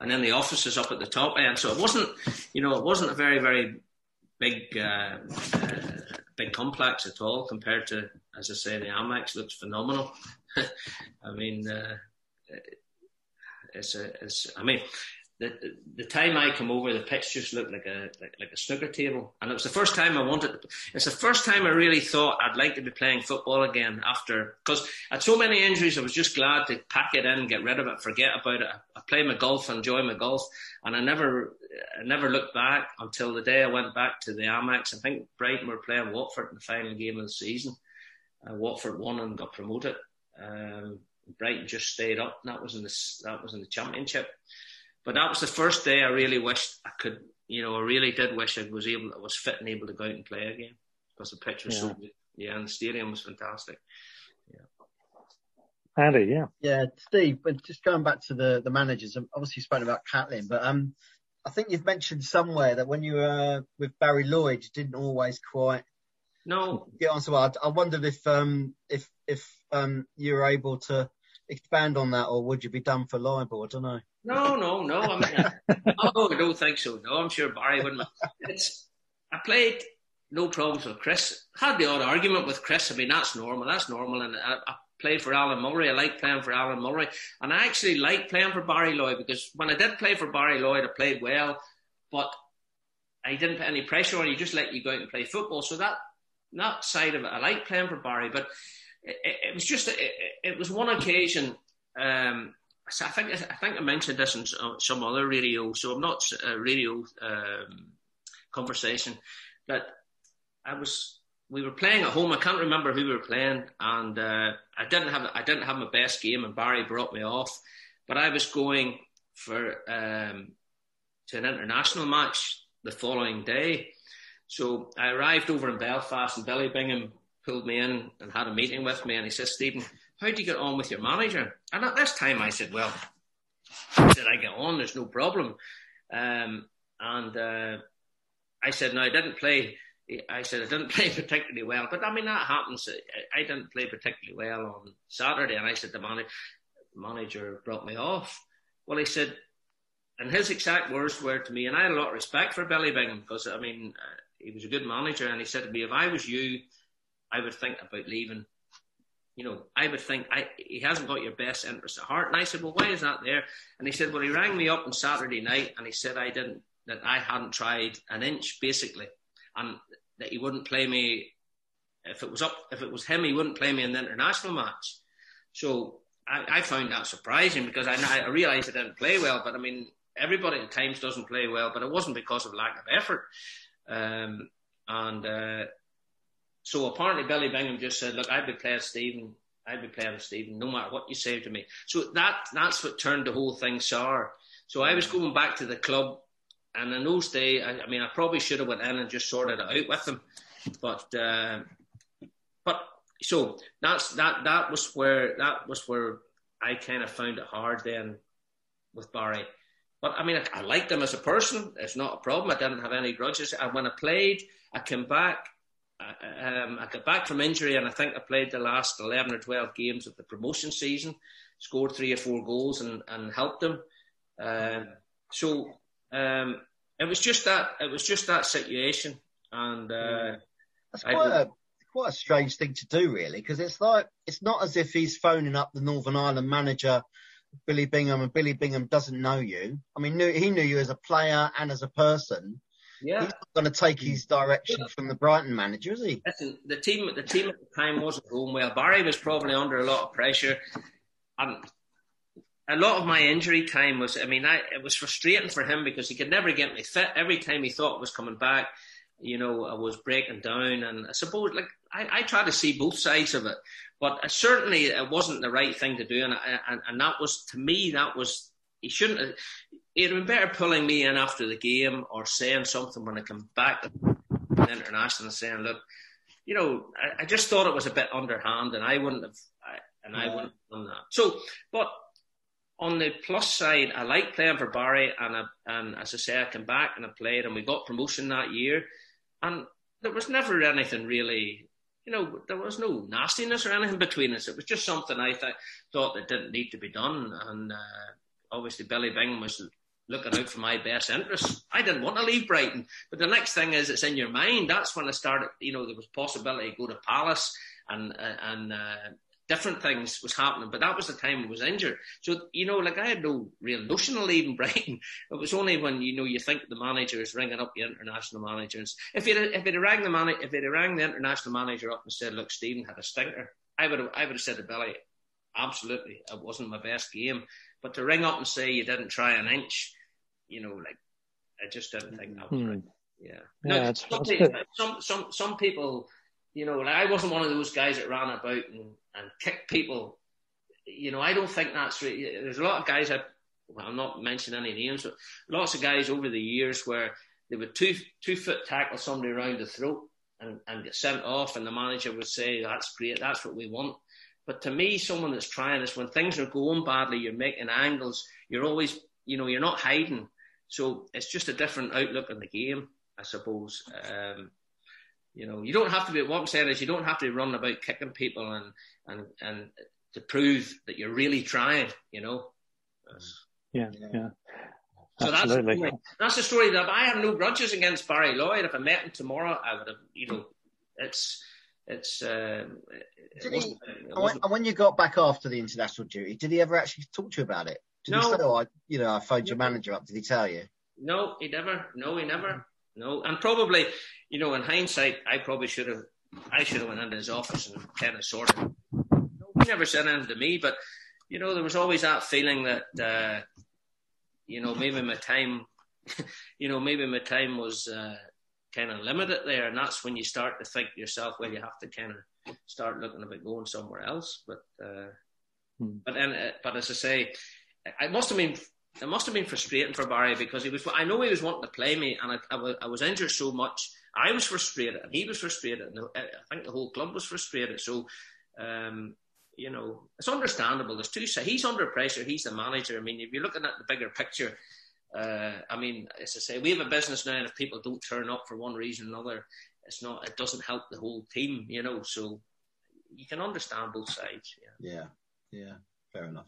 and then the offices up at the top end. So it wasn't, you know, it wasn't a very very big uh, uh, big complex at all compared to, as I say, the Amex looks phenomenal. I mean, uh, it's a, it's, I mean, the, the time I come over, the pitch just looked like a like, like, a snooker table, and it was the first time I wanted. It's the first time I really thought I'd like to be playing football again after because I had so many injuries. I was just glad to pack it in, get rid of it, forget about it. I, I play my golf, enjoy my golf, and I never I never looked back until the day I went back to the Amex. I think Brighton were playing Watford in the final game of the season. Uh, Watford won and got promoted. Um, Brighton just stayed up. That was in the that was in the championship. But that was the first day I really wished I could, you know, I really did wish I was able, I was fit and able to go out and play again because the pitch was yeah. so good. Yeah, and the stadium was fantastic. Yeah. Andy, yeah. Yeah, Steve, but just going back to the, the managers, obviously you spoke about Cattlin, but um, I think you've mentioned somewhere that when you were with Barry Lloyd, you didn't always quite no get on so well. I, I wondered if um if if um you were able to expand on that, or would you be done for libel? I don't know. No, no, no. I mean, oh, I don't think so. No, I'm sure Barry wouldn't. It's I played no problems with Chris. Had the odd argument with Chris. I mean, that's normal. That's normal. And I, I played for Alan Mullery. I like playing for Alan Mullery, and I actually like playing for Barry Lloyd because when I did play for Barry Lloyd, I played well, but I didn't put any pressure on you. Just let you go out and play football. So that that side of it, I like playing for Barry, but it, was just it, it, was one occasion. Um, I think I think I mentioned this in some other radio, so I'm not a radio um, conversation. That I was we were playing at home. I can't remember who we were playing, and uh, I didn't have I didn't have my best game, and Barry brought me off. But I was going for um, to an international match the following day, so I arrived over in Belfast, and Billy Bingham pulled me in and had a meeting with me, and he says, "Stephen, how do you get on with your manager? And at this time I said, well, I said I get on? There's no problem. Um, and uh, I said, no, I didn't play. I said I didn't play particularly well, but I mean that happens. I didn't play particularly well on Saturday, and I said the manager, manager brought me off. Well, he said, and his exact words were to me, and I had a lot of respect for Billy Bingham because I mean uh, he was a good manager, and he said to me, if I was you, I would think about leaving you know, I would think I, he hasn't got your best interest at heart. And I said, well, why is that there? And he said, well, he rang me up on Saturday night and he said I didn't, that I hadn't tried an inch basically, and that he wouldn't play me if it was up, if it was him, he wouldn't play me in the international match. So I, I found that surprising because I, I realised I didn't play well, but I mean, everybody at times doesn't play well, but it wasn't because of lack of effort. Um, and uh, so apparently Billy Bingham just said, "Look, I'd be playing Stephen. I'd be playing Stephen, no matter what you say to me." So that that's what turned the whole thing sour. So I was going back to the club, and in those days, I, I mean, I probably should have went in and just sorted it out with them, but uh, but so that's that that was where that was where I kind of found it hard then with Barry. But I mean, I, I liked him as a person. It's not a problem. I didn't have any grudges. And when I played, I came back um, I got back from injury and I think I played the last 11 or 12 games of the promotion season, scored three or four goals and, and helped them. Um, so um, it was just that it was just that situation, and uh, that's quite a quite a strange thing to do, really, because it's like it's not as if he's phoning up the Northern Ireland manager. Billy Bingham and Billy Bingham doesn't know you. I mean, knew, he knew you as a player and as a person, Yeah. He's not going to take his direction from the Brighton manager, is he? Listen, the team, the team at the time wasn't going well. Barry was probably under a lot of pressure, and a lot of my injury time was. I mean, I, it was frustrating for him because he could never get me fit. Every time he thought was coming back, you know, I was breaking down, and I suppose like I, I try to see both sides of it, but certainly it wasn't the right thing to do, and and, and that was to me that was he shouldn't. Have, it'd been better pulling me in after the game or saying something when I come back to international and saying, look, you know, I, I, just thought it was a bit underhand, and I wouldn't have, I, and I wouldn't have done that. So, but on the plus side, I like playing for Barry, and I, and as I say, I came back and I played, and we got promotion that year, and there was never anything really. You know, there was no nastiness or anything between us. It was just something I th- thought that didn't need to be done, and uh, obviously Billy Bingham was looking out for my best interests. I didn't want to leave Brighton, but the next thing is it's in your mind. That's when I started. You know, there was possibility to go to Palace and uh, and uh, different things was happening. But that was the time I was injured. So you know, like I had no real notion of leaving Brighton. It was only when you know you think the manager is ringing up the international managers. If it if it rang the man if it rang the international manager up and said, "Look, Stephen had a stinker," I would have I would have said to Billy, "Absolutely, it wasn't my best game." But to ring up and say you didn't try an inch, you know, like I just didn't think that was hmm. right. Yeah. No, yeah, some, people, some, some some people, you know, like I wasn't one of those guys that ran about and, and kicked people. You know, I don't think that's really. There's a lot of guys. I, well, I'm not mentioning any names, but lots of guys over the years where they would two two foot tackle somebody around the throat and, and get sent off, and the manager would say, "That's great. That's what we want." But to me, someone that's trying this, when things are going badly, you're making angles, you're always, you know, you're not hiding. So it's just a different outlook on the game, I suppose. Um, you know, you don't have to be, what I'm saying is you don't have to run about kicking people and, and, and to prove that you're really trying, you know. Yeah, yeah. So that's the, story. that's the story that I have no grudges against Barry Lloyd. If I met him tomorrow, I would have, you know, it's, it's. Um, it he, and when you got back after the international duty, did he ever actually talk to you about it? Did no. he say, "Oh, I, you know, I phoned your manager up"? Did he tell you? No, he never. No, he never. No, and probably, you know, in hindsight, I probably should have. I should have went into his office and kind of sorted. No, he never said anything to me, but you know, there was always that feeling that, uh, you know, maybe my time, you know, maybe my time was uh, kind of limited there, and that's when you start to think to yourself, well, you have to kind of start looking about going somewhere else. But uh, hmm. but then, uh, but as I say, it must have been it must have been frustrating for Barry because he was. I know he was wanting to play me, and I, I, was, I was injured so much. I was frustrated, and he was frustrated, and I think the whole club was frustrated. So. Um, you know, it's understandable. There's two sides. He's under pressure. He's the manager. I mean, if you're looking at the bigger picture, uh, I mean, as I say, we have a business now, and if people don't turn up for one reason or another, it's not. It doesn't help the whole team, you know. So you can understand both sides. Yeah. Yeah. Yeah. Fair enough.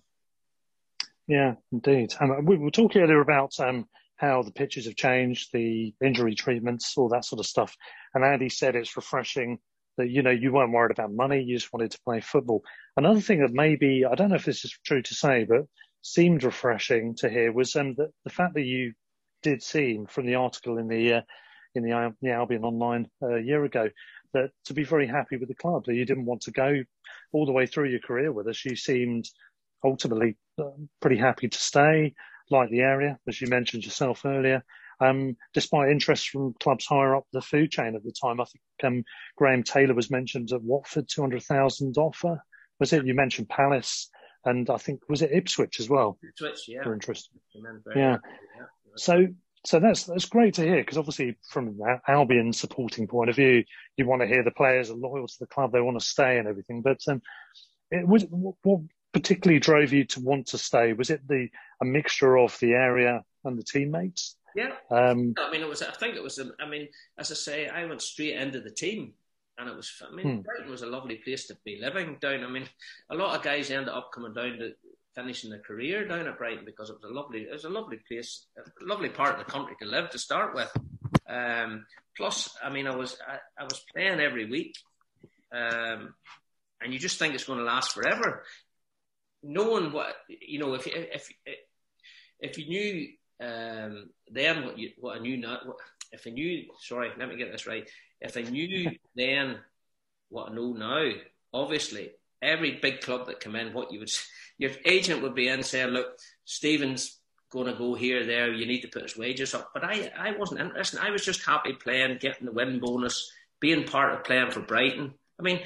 Yeah, indeed. And we were talking earlier about um, how the pitches have changed, the injury treatments, all that sort of stuff. And Andy said it's refreshing that you know you weren't worried about money, you just wanted to play football. Another thing that maybe I don't know if this is true to say, but seemed refreshing to hear was um, the, the fact that you did seem from the article in the uh, in the, the Albion Online uh, a year ago that to be very happy with the club that you didn't want to go all the way through your career with us. You seemed ultimately uh, pretty happy to stay, like the area as you mentioned yourself earlier. Um, despite interest from clubs higher up the food chain at the time, I think um, Graham Taylor was mentioned at Watford, two hundred thousand offer. Was it? You mentioned Palace and I think was it Ipswich as well? Ipswich, yeah. Interest. Yeah. yeah. So so that's that's great to hear because obviously from Albion supporting point of view, you want to hear the players are loyal to the club, they want to stay and everything. But um, it was what particularly drove you to want to stay? Was it the a mixture of the area and the teammates? Yeah. Um, I mean, it was. I think it was. I mean, as I say, I went straight into the team and it was. I mean, hmm. Brighton was a lovely place to be living down. I mean, a lot of guys ended up coming down to finishing their career down at Brighton because it was a lovely, it was a lovely place, a lovely part of the country to live to start with. Um, plus, I mean, I was I, I was playing every week, um, and you just think it's going to last forever. Knowing what you know, if if if you knew um, then what you what I knew now, if I knew, sorry, let me get this right. If I knew then what I know now, obviously every big club that come in, what you would, your agent would be in saying, look, Stephen's going to go here, there, you need to put his wages up. But I, I wasn't interested. I was just happy playing, getting the win bonus, being part of playing for Brighton. I mean,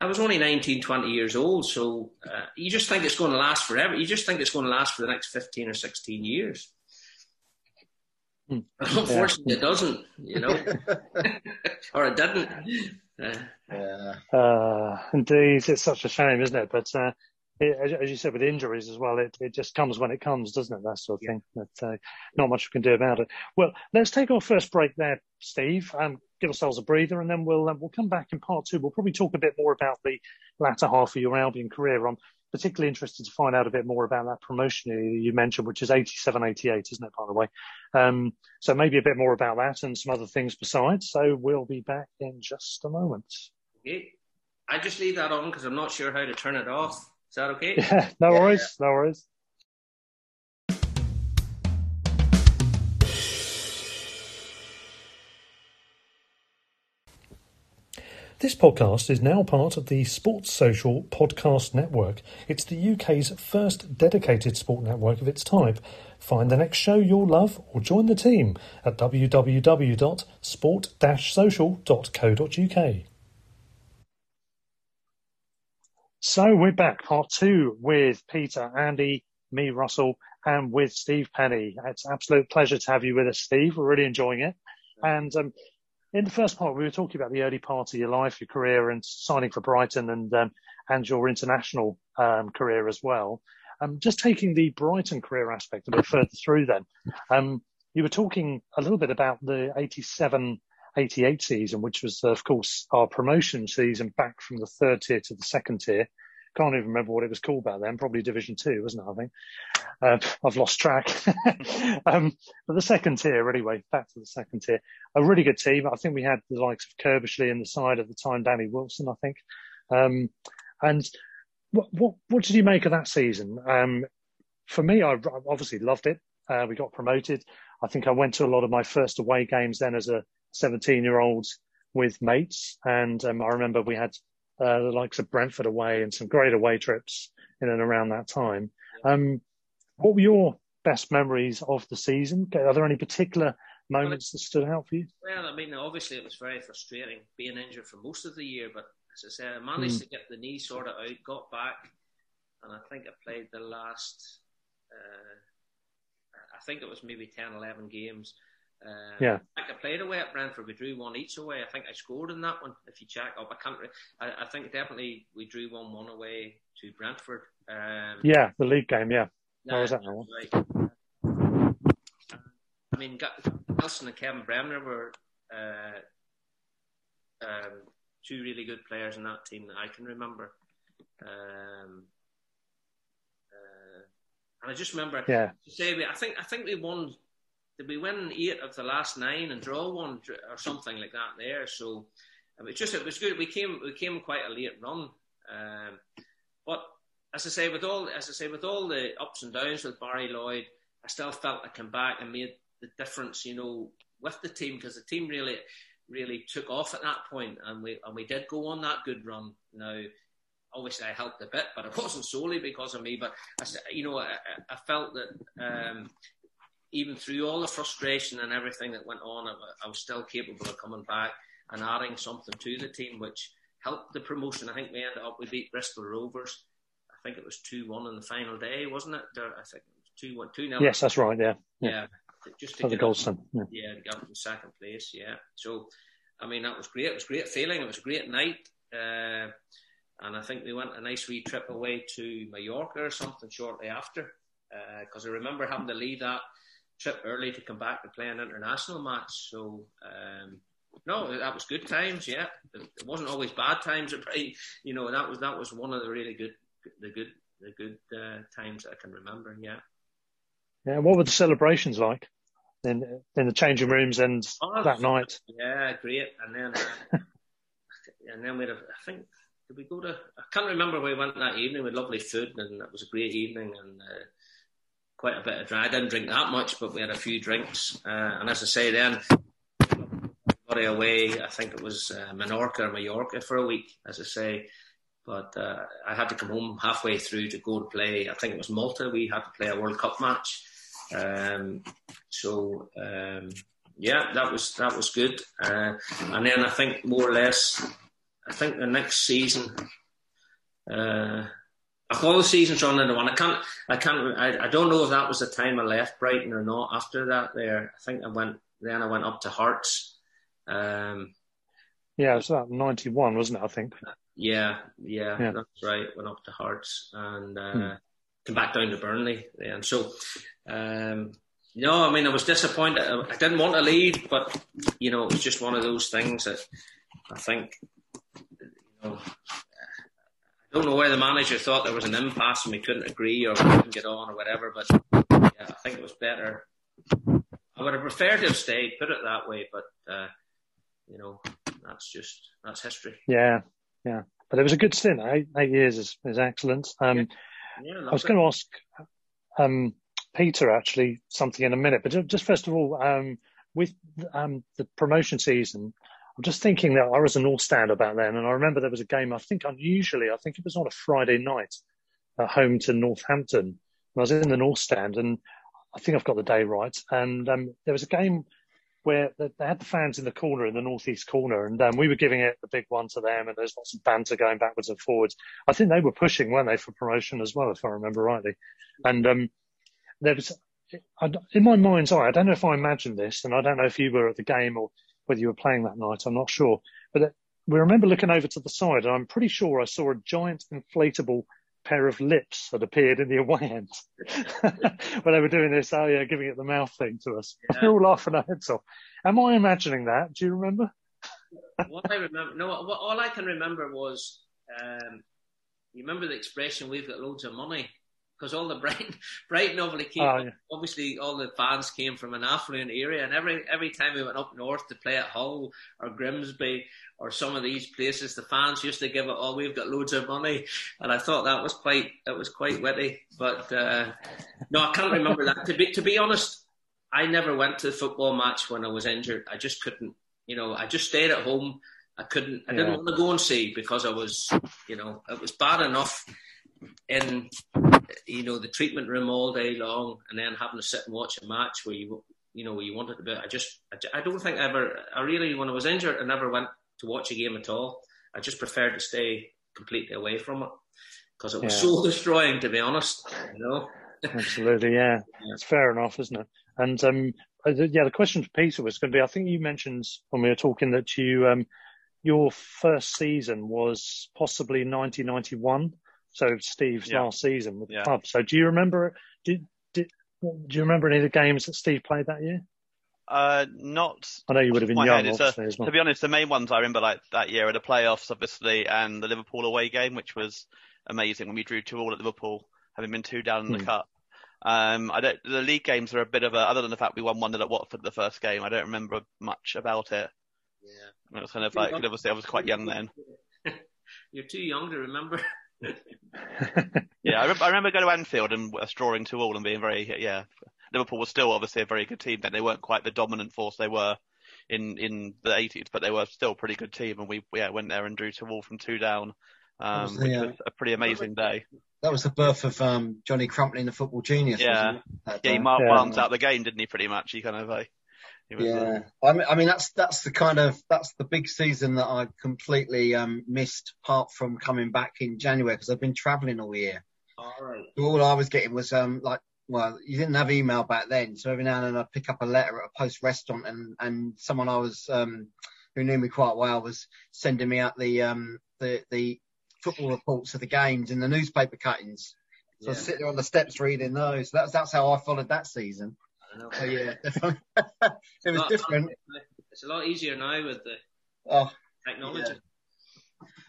I was only 19, 20 years old, so uh, you just think it's going to last forever. You just think it's going to last for the next 15 or 16 years. Hmm. Unfortunately, yeah. it doesn't, you know, or it didn't. Uh, yeah. Uh, indeed, it's such a shame, isn't it? But uh, it, as you said, with injuries as well, it, it just comes when it comes, doesn't it? That sort of yeah. thing. But uh, not much we can do about it. Well, let's take our first break there, Steve. and give ourselves a breather, and then we'll um, we'll come back in part two. We'll probably talk a bit more about the latter half of your Albion career. I'm particularly interested to find out a bit more about that promotion you mentioned, which is 87, 88, isn't it? By the way, um, so maybe a bit more about that and some other things besides. So we'll be back in just a moment. Okay. I just leave that on because I'm not sure how to turn it off. Is that okay? Yeah, no yeah. worries, no worries. This podcast is now part of the Sports Social Podcast Network. It's the UK's first dedicated sport network of its type. Find the next show you'll love or join the team at www.sport-social.co.uk. So we're back, part two with Peter, Andy, me, Russell, and with Steve Penney. It's an absolute pleasure to have you with us, Steve. We're really enjoying it. And um, in the first part, we were talking about the early part of your life, your career, and signing for Brighton, and um, and your international um, career as well. Um, just taking the Brighton career aspect a bit further through, then um, you were talking a little bit about the 87 88 season, which was, of course, our promotion season back from the third tier to the second tier. Can't even remember what it was called back then. Probably Division Two, wasn't it? I think. Uh, I've lost track. um, but the second tier, anyway, back to the second tier. A really good team. I think we had the likes of Curbishley in the side at the time, Danny Wilson, I think. Um, and what, what, what did you make of that season? Um, for me, I obviously loved it. Uh, we got promoted. I think I went to a lot of my first away games then as a 17 year old with mates. And um, I remember we had uh, the likes of Brentford away and some great away trips in and around that time. Um, what were your best memories of the season? Are there any particular moments that stood out for you? Well, I mean, obviously it was very frustrating being injured for most of the year, but as I said, I managed mm. to get the knee sorted out, got back, and I think I played the last, uh, I think it was maybe 10, 11 games. Um, yeah. I played away at Brentford. We drew one each away. I think I scored in that one. If you check up, I can't. Re- I, I, think definitely we drew one one away to Brentford. Um, yeah, the league game. Yeah. How was that one? Right. I mean, Nelson and Kevin Bremner were uh, um, two really good players in that team that I can remember. Um, uh, and I just remember, yeah. to say, I think I think we won did we win eight of the last nine and draw one or something like that there? So it was just it was good. We came we came quite a late run, um, but as I say with all as I say with all the ups and downs with Barry Lloyd, I still felt I came back and made the difference. You know, with the team because the team really really took off at that point, and we and we did go on that good run. Now obviously I helped a bit, but it wasn't solely because of me. But I, you know, I, I felt that um, even through all the frustration and everything that went on, I, was still capable of coming back and adding something to the team, which helped the promotion. I think we ended up we beat Bristol Rovers. I think it was two one on the final day, wasn't it? I think it was two one two. Yes, that's right. Yeah, yeah. yeah just to For the Goldstone. Yeah. yeah, to get up in second place. Yeah. So, I mean, that was great. It was a great feeling. It was a great night. Uh, and I think we went a nice wee trip away to Mallorca or something shortly after. Because uh, I remember having to leave that trip early to come back to play an international match. So um, no, that was good times. Yeah, it wasn't always bad times. You know, that was that was one of the really good, the good, the good uh, times that I can remember. Yeah. Yeah. What were the celebrations like in in the changing rooms and oh, that night? Yeah, great. And then uh, and then we had, a, I think. Did we go to? I can't remember where we went that evening. We had lovely food, and it was a great evening. And uh, quite a bit of drink. I didn't drink that much, but we had a few drinks. Uh, and as I say, then everybody away. I think it was uh, Menorca or Mallorca for a week, as I say. But uh, I had to come home halfway through to go to play. I think it was Malta. We had to play a World Cup match. Um, so um, yeah, that was that was good. Uh, and then I think more or less, I think the next season. Uh, all the seasons run into one. I can't, I can't, I, I don't know if that was the time I left Brighton or not. After that, there, I think I went. Then I went up to Hearts. Um, yeah, it was about ninety one, wasn't it? I think. Yeah, yeah, yeah, that's right. Went up to Hearts and uh, hmm. came back down to Burnley. And so, um, no, I mean, I was disappointed. I didn't want to leave, but you know, it was just one of those things that I think, you know, I don't know where the manager thought there was an impasse and we couldn't agree or we couldn't get on or whatever. But yeah, I think it was better. I would have preferred to have stayed, put it that way. But uh, you know, that's just that's history. Yeah, yeah. But it was a good stint. Eight, eight years is, is excellent. Um, yeah. Yeah, I was going to ask um, Peter actually something in a minute, but just first of all, um, with um, the promotion season, I'm just thinking that I was an all stand about then, and I remember there was a game. I think unusually, I think it was on a Friday night, at home to Northampton. And I was in the North Stand, and I think I've got the day right. And um, there was a game where they had the fans in the corner in the northeast corner, and um, we were giving it the big one to them, and there's lots of banter going backwards and forwards. I think they were pushing, weren't they, for promotion as well, if I remember rightly. And um, there was, in my mind's eye, I don't know if I imagined this, and I don't know if you were at the game or whether you were playing that night. I'm not sure, but we remember looking over to the side, and I'm pretty sure I saw a giant inflatable pair of lips that appeared in the away end when they were doing this, oh yeah, giving it the mouth thing to us. Yeah. we are all laughing our heads off. Am I imagining that? Do you remember? what I remember, no, what, all I can remember was, um, you remember the expression, we've got loads of money? Because all the Brighton, Brighton obviously came, oh, yeah. obviously all the fans came from an affluent area, and every every time we went up north to play at Hull or Grimsby or some of these places, the fans used to give it, "Oh, we've got loads of money," and I thought that was quite it was quite witty. But uh, no, I can't remember that. To be to be honest, I never went to a football match when I was injured. I just couldn't. You know, I just stayed at home. I couldn't. I didn't want to go and see because I was, you know, it was bad enough in you know the treatment room all day long, and then having to sit and watch a match where you you know where you wanted to be. I just I, don't think I ever I really when I was injured I never went to watch a game at all. I just preferred to stay completely away from it because it was yeah. soul destroying to be honest. You know. Absolutely, yeah. yeah. It's fair enough, isn't it? And um, uh, yeah, the question for Peter was going to be: I think you mentioned when we were talking that you um, your first season was possibly 1991. So Steve's yeah. last season with the yeah. club. So do you remember? Did, did do you remember any of the games that Steve played that year? Uh, not. I know you would have been young. A, well. To be honest, the main ones I remember like that year are the playoffs, obviously, and the Liverpool away game, which was amazing when we drew two all at Liverpool, having been two down in the hmm. cup. Um, I don't. The league games are a bit of a. Other than the fact we won one at Watford the first game, I don't remember much about it. Yeah. It was kind of like obviously I was quite young then. You're too young to remember. yeah, I remember, I remember going to Anfield and us drawing two all and being very yeah. Liverpool was still obviously a very good team then. They weren't quite the dominant force they were in in the 80s, but they were still a pretty good team. And we yeah went there and drew two all from two down, um, the, which was a pretty amazing day. That was the birth of um, Johnny Crumplin, the football genius. Yeah, yeah, he marked yeah. out the game, didn't he? Pretty much, he kind of. Uh, yeah, I mean, I mean that's that's the kind of that's the big season that I completely um, missed, apart from coming back in January because I've been travelling all year. All right. So all I was getting was um like well, you didn't have email back then, so every now and then I'd pick up a letter at a poste restante, and and someone I was um who knew me quite well was sending me out the um the the football reports of the games in the newspaper cuttings. So yeah. I sit there on the steps reading those. That's that's how I followed that season. Oh yeah, it was different. It's a lot easier now with the oh, technology. Yeah.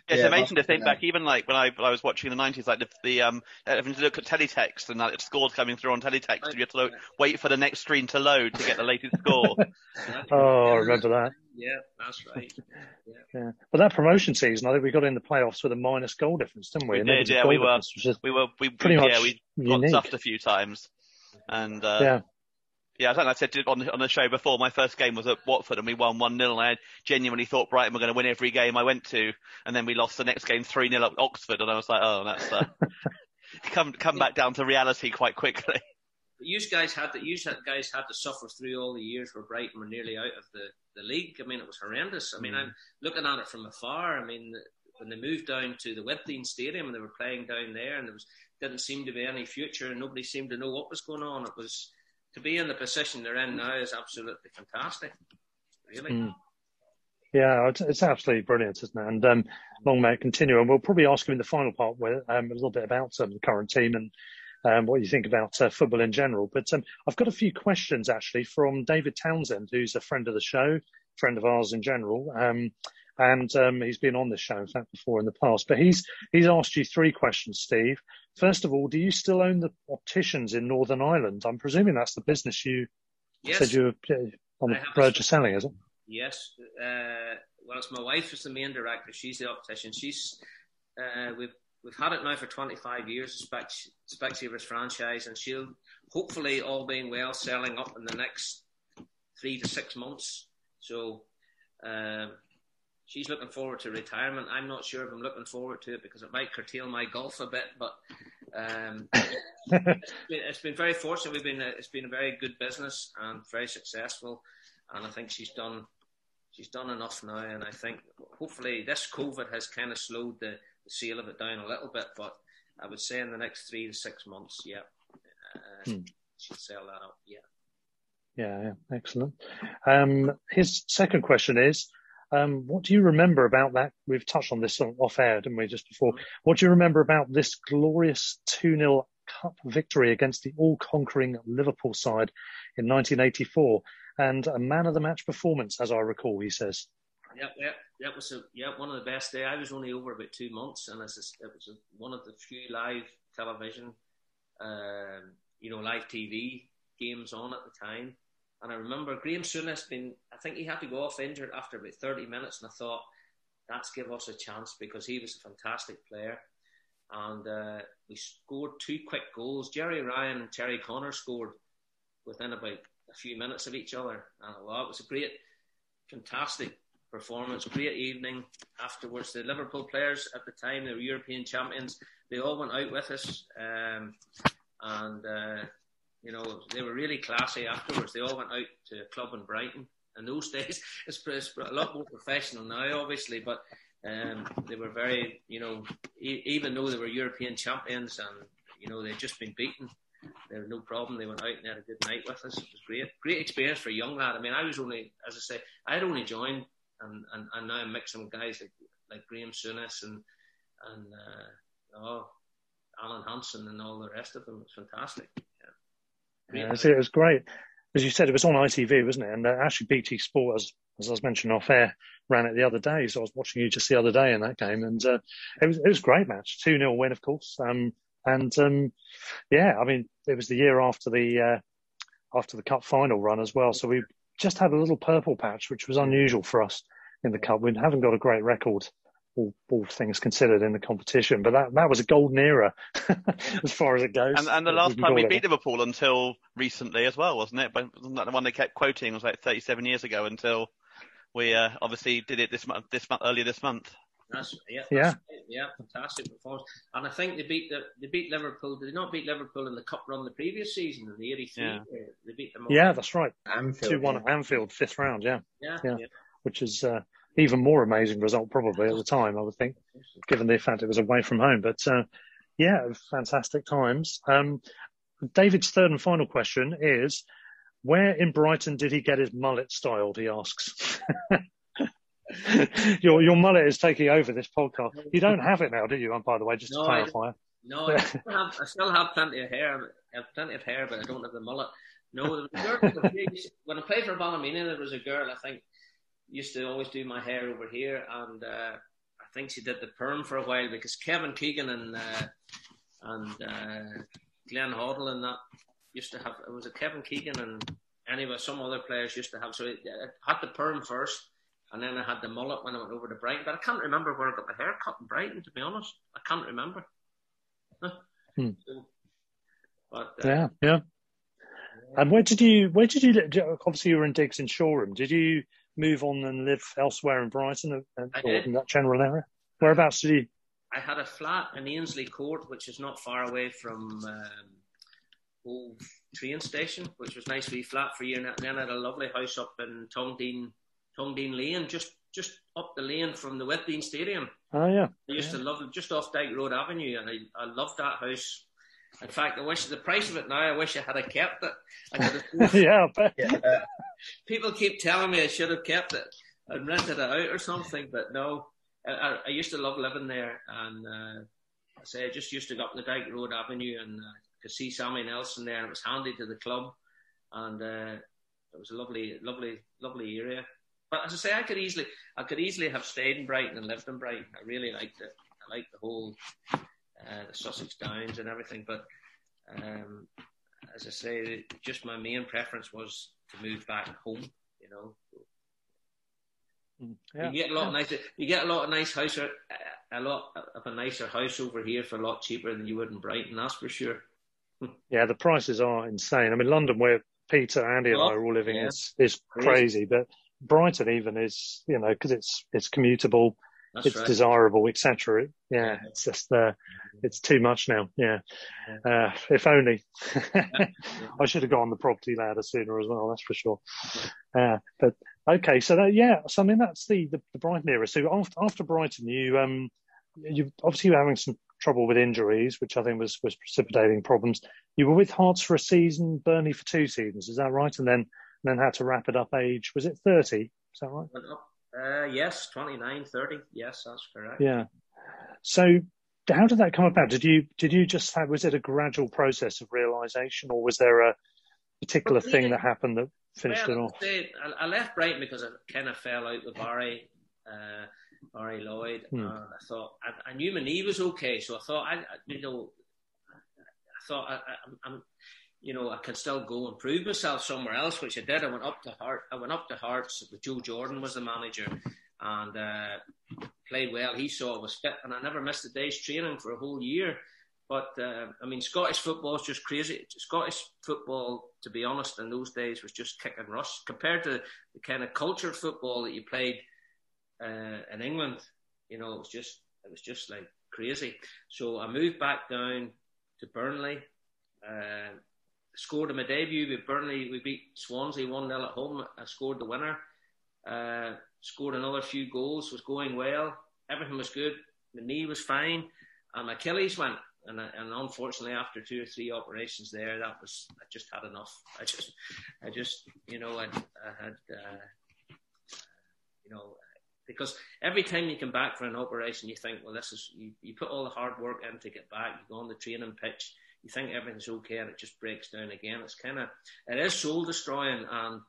It's yeah, amazing to think back, even like when I, when I was watching the 90s, like the, the um, having to look at teletext and like scores coming through on teletext, and you have to wait for the next screen to load to get the latest score. oh, I remember that. Yeah, that's right. Yeah. yeah. But that promotion season, I think we got in the playoffs with a minus goal difference, didn't we? We did, yeah, we were, we were, we, pretty yeah, we got stuffed a few times. And, uh, yeah. Yeah, I think I said on on the show before. My first game was at Watford and we won one 0 and I genuinely thought Brighton were going to win every game I went to, and then we lost the next game three 0 at Oxford, and I was like, oh, that's uh, come come back down to reality quite quickly. You guys had to, you guys had to suffer through all the years where Brighton were nearly out of the, the league. I mean, it was horrendous. I mean, mm. I'm looking at it from afar. I mean, when they moved down to the Wembley Stadium and they were playing down there, and there was didn't seem to be any future, and nobody seemed to know what was going on. It was to be in the position they're in now is absolutely fantastic. Really. Mm. Yeah, it's, absolutely brilliant, isn't it? And um, long may it continue. And we'll probably ask you in the final part with, um, a little bit about um, the current team and um, what you think about uh, football in general. But um, I've got a few questions actually from David Townsend, who's a friend of the show, friend of ours in general. Um, and um, he's been on the show, in fact, before in the past. But he's he's asked you three questions, Steve. First of all, do you still own the opticians in Northern Ireland? I'm presuming that's the business you yes. said you were uh, on the verge of selling, is it? Yes. Uh, well, it's my wife is the main director. She's the optician. She's uh, we've we've had it now for 25 years, Specsavers franchise, and she'll hopefully, all being well, selling up in the next three to six months. So. Um, she's looking forward to retirement. I'm not sure if I'm looking forward to it because it might curtail my golf a bit. But um, it's, been, it's been very fortunate. We've been a, it's been a very good business and very successful, and I think she's done she's done enough now. And I think hopefully this COVID has kind of slowed the, the sale of it down a little bit. But I would say in the next three to six months, yeah, uh, hmm. she'll sell that. Yeah. Yeah, yeah, excellent. Um, his second question is, um, what do you remember about that? We've touched on this off air, didn't we, just before? What do you remember about this glorious 2 0 cup victory against the all conquering Liverpool side in 1984? And a man of the match performance, as I recall, he says. Yeah, yeah, that was a, yeah one of the best days. I was only over about two months, and it was, it was a, one of the few live television, um, you know, live TV games on at the time. And I remember Graham Souness been, I think he had to go off injured after about 30 minutes. And I thought, that's give us a chance because he was a fantastic player. And uh, we scored two quick goals. Gerry Ryan and Terry Connor scored within about a few minutes of each other. And well, it was a great, fantastic performance, great evening. Afterwards, the Liverpool players at the time, they were European champions, they all went out with us. Um, and uh, you know, they were really classy afterwards. They all went out to a club in Brighton. In those days, it's, it's a lot more professional now, obviously, but um, they were very, you know, e- even though they were European champions and, you know, they'd just been beaten, there was no problem. They went out and had a good night with us. It was great. Great experience for a young lad. I mean, I was only, as I say, I had only joined and, and, and now I'm mixing with guys like, like Graham Souness and, and uh, oh, Alan Hansen and all the rest of them. It was fantastic. Yeah, it was great. As you said, it was on ITV, wasn't it? And uh, actually, BT Sport, as, as I was mentioning off air, ran it the other day. So I was watching you just the other day in that game, and uh, it was it was a great match, two 0 win, of course. Um, and um, yeah, I mean, it was the year after the uh, after the cup final run as well. So we just had a little purple patch, which was unusual for us in the cup. We haven't got a great record all, all things considered in the competition. But that, that was a golden era as far as it goes. And, and the last time we beat Liverpool until recently as well, wasn't it? But wasn't that the one they kept quoting? It was like 37 years ago until we uh, obviously did it this month, this month, earlier this month. That's, yeah, yeah, yeah, fantastic performance. And I think they beat the, they beat Liverpool. Did they not beat Liverpool in the cup run the previous season in the '83? Yeah. They beat them. Yeah, that's right. Anfield, two one yeah. at Anfield, fifth round. Yeah, yeah, yeah. yeah. which is uh, even more amazing result probably at the time, I would think, given the fact it was away from home. But uh, yeah, fantastic times. Um, David's third and final question is, where in Brighton did he get his mullet styled? He asks. your your mullet is taking over this podcast. You don't have it now, do you? By the way, just no, to clarify. I, no, I still, have, I still have plenty of hair. I have plenty of hair, but I don't have the mullet. No, there was a girl, when I played for Ballymena, there was a girl, I think, used to always do my hair over here, and uh, I think she did the perm for a while because Kevin Keegan and uh, and uh, Glenn Hoddle and that used to have. It was a Kevin Keegan and anyway, some other players used to have. So it, it had the perm first, and then I had the mullet when I went over to Brighton. But I can't remember where I got my hair cut in Brighton. To be honest, I can't remember. hmm. so, but, uh, yeah, yeah. And where did you? Where did you? Obviously, you were in Diggs in Shoreham. Did you move on and live elsewhere in Brighton or in that general area? Whereabouts did you? I had a flat in Ainslie Court, which is not far away from um, old train station, which was nice wee flat for you. And then I had a lovely house up in Tongdean, Tongdean Lane, just just up the lane from the Withdean Stadium. Oh yeah. I used yeah. to love it, just off Dyke Road Avenue, and I, I loved that house. In fact, I wish the price of it now. I wish I had kept it. yeah, yeah. People keep telling me I should have kept it and rented it out or something, but no. I, I used to love living there, and uh, I say I just used to go up the Dyke Road Avenue and uh, could see Sammy Nelson there, and it was handy to the club, and uh, it was a lovely, lovely, lovely area. But as I say, I could easily, I could easily have stayed in Brighton and lived in Brighton. I really liked it. I liked the whole, uh, the Sussex Downs and everything. But um, as I say, just my main preference was to move back home. You know, mm, yeah. you get a lot yeah. nicer. You get a lot of nice house, a lot of a nicer house over here for a lot cheaper than you would in Brighton. That's for sure. yeah, the prices are insane. I mean, London, where Peter, Andy, and I are all living, yeah. is is crazy. But Brighton even is, you know, because it's it's commutable, That's it's right. desirable, etc. Yeah, it's just uh, it's too much now. Yeah, uh, if only I should have gone the property ladder sooner as well. That's for sure. Uh, but okay, so that, yeah, so I mean that's the, the, the Brighton era. So after after Brighton, you um you obviously were having some trouble with injuries, which I think was was precipitating problems. You were with Hearts for a season, Burnley for two seasons. Is that right? And then and then had to wrap it up age, was it 30? Is that right? Uh, yes, 29, 30. Yes, that's correct. Yeah. So how did that come about? Did you, did you just have, was it a gradual process of realization or was there a particular well, thing that happened that finished well, it off? Say, I left Brighton because I kind of fell out with Barry, uh, Barry Lloyd. Hmm. And I thought, I, I, knew my knee was okay. So I thought, I, I you know, I thought I, I'm, you know, I can still go and prove myself somewhere else, which I did. I went up to Heart. I went up to Hearts. Joe Jordan was the manager, and uh, played well. He saw I was fit, and I never missed a day's training for a whole year. But uh, I mean, Scottish football is just crazy. Scottish football, to be honest, in those days was just kick and rush compared to the kind of cultured football that you played uh, in England. You know, it was just it was just like crazy. So I moved back down to Burnley. Uh, scored in my debut with Burnley. We beat Swansea 1 0 at home. I scored the winner. Uh, scored another few goals, was going well. Everything was good. The knee was fine. And Achilles went. And, and unfortunately, after two or three operations there, that was, I just had enough. I just, I just, you know, I, I had, uh, you know, because every time you come back for an operation, you think, well, this is, you, you put all the hard work in to get back, you go on the training pitch, you think everything's okay and it just breaks down again. It's kind of, it is soul destroying. And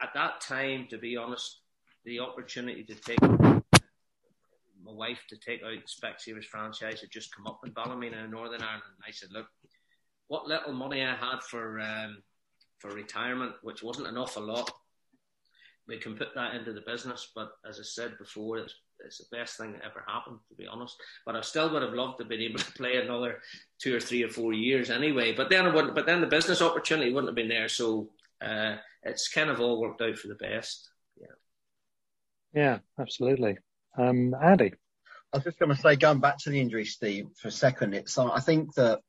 at that time, to be honest, the opportunity to take my wife to take out the Specsavers franchise had just come up in Ballymena in Northern Ireland. I said, look, what little money I had for, um, for retirement, which wasn't an awful lot, we can put that into the business. But as I said before, it's it's the best thing that ever happened, to be honest. But I still would have loved to have been able to play another two or three or four years anyway. But then wouldn't. But then the business opportunity wouldn't have been there. So uh, it's kind of all worked out for the best. Yeah. Yeah, absolutely. Um, Andy. I was just going to say, going back to the injury, Steve, for a second. It's I think that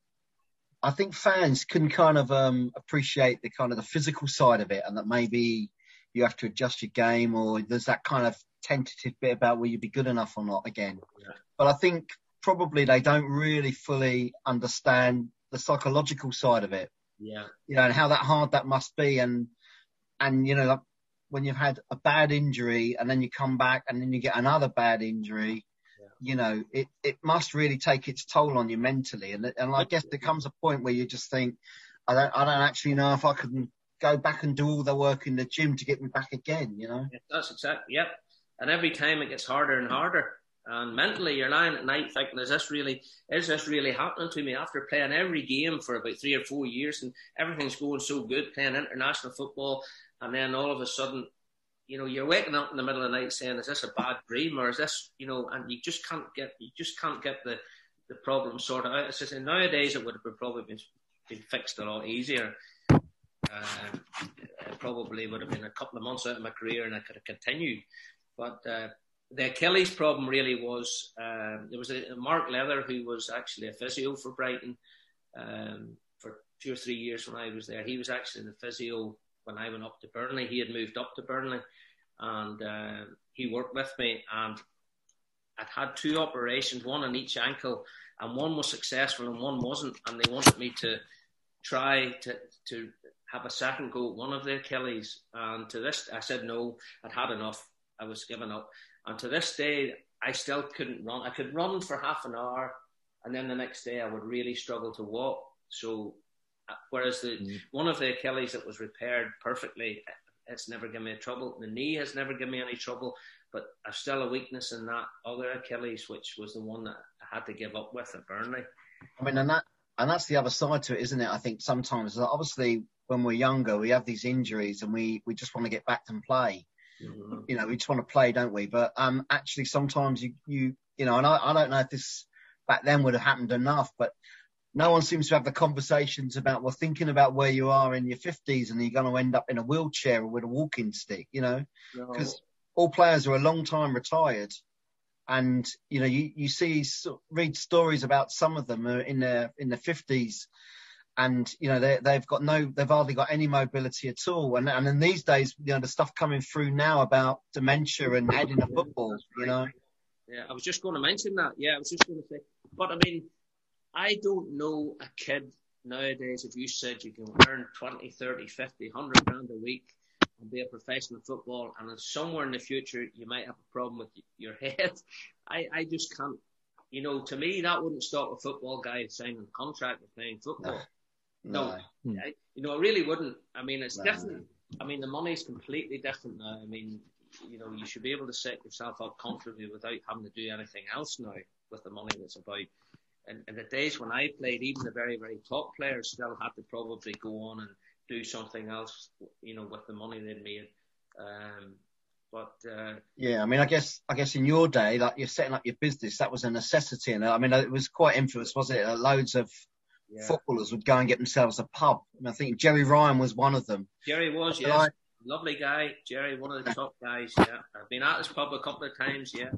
I think fans can kind of um, appreciate the kind of the physical side of it, and that maybe you have to adjust your game, or there's that kind of tentative bit about will you be good enough or not again. Yeah. But I think probably they don't really fully understand the psychological side of it. Yeah. You know, and how that hard that must be. And, and, you know, when you've had a bad injury and then you come back and then you get another bad injury, yeah. you know, it, it must really take its toll on you mentally. And, and I guess there comes a point where you just think, I don't, I don't actually know if I can go back and do all the work in the gym to get me back again, you know? That's exactly, yep. And every time it gets harder and harder. And mentally, you're lying at night thinking, is this really, is this really happening to me after playing every game for about three or four years and everything's going so good, playing international football, and then all of a sudden, you know, you're waking up in the middle of the night saying, is this a bad dream or is this, you know, and you just can't get, you just can't get the, the problem sorted out. It's just, nowadays it would have probably been, been fixed a lot easier. Uh, it probably would have been a couple of months out of my career and I could have continued. But uh, the Achilles problem really was uh, there was a, Mark Leather who was actually a physio for Brighton um, for two or three years when I was there. He was actually the physio when I went up to Burnley. He had moved up to Burnley and uh, he worked with me and I'd had two operations, one on each ankle, and one was successful and one wasn't, and they wanted me to try to to have a second go at one of the Achilles. And to this, I said no. I'd had enough. I was giving up. And to this day, I still couldn't run. I could run for half an hour, and then the next day I would really struggle to walk. So, uh, whereas the mm. one of the Achilles that was repaired perfectly, it's never given me trouble. The knee has never given me any trouble, but I've still a weakness in that other Achilles, which was the one that I had to give up with at Burnley. I mean, and that and that's the other side to it, isn't it? I think sometimes, obviously, when we're younger, we have these injuries and we we just want to get back and play. Mm-hmm. You know, we just want to play, don't we? But um, actually, sometimes you you you know, and I, I don't know if this back then would have happened enough, but no one seems to have the conversations about well thinking about where you are in your 50s and you're going to end up in a wheelchair or with a walking stick you know because no. all players are a long time retired and you know you, you see read stories about some of them in their in their 50s and you know they, they've got no they've hardly got any mobility at all and and in these days you know the stuff coming through now about dementia and heading a football you know yeah i was just going to mention that yeah i was just going to say but i mean I don't know a kid nowadays, if you said you can earn 20, 30, 50, 100 grand a week and be a professional football, and then somewhere in the future you might have a problem with your head, I, I just can't. You know, to me, that wouldn't stop a football guy signing a contract with playing football. No. no. I, you know, I really wouldn't. I mean, it's no. different. I mean, the money's completely different now. I mean, you know, you should be able to set yourself up comfortably without having to do anything else now with the money that's about And, in the days when I played, even the very, very top players still had to probably go on and do something else, you know, with the money they'd made. Um, but uh, yeah, I mean, I guess I guess in your day, like you're setting up your business, that was a necessity, and I mean, it was quite influenced, wasn't it? Loads of yeah. footballers would go and get themselves a pub, and I think Gerry Ryan was one of them. Gerry was, yes, lovely guy, Gerry, one of the top guys. Yeah, I've been at his pub a couple of times. Yeah,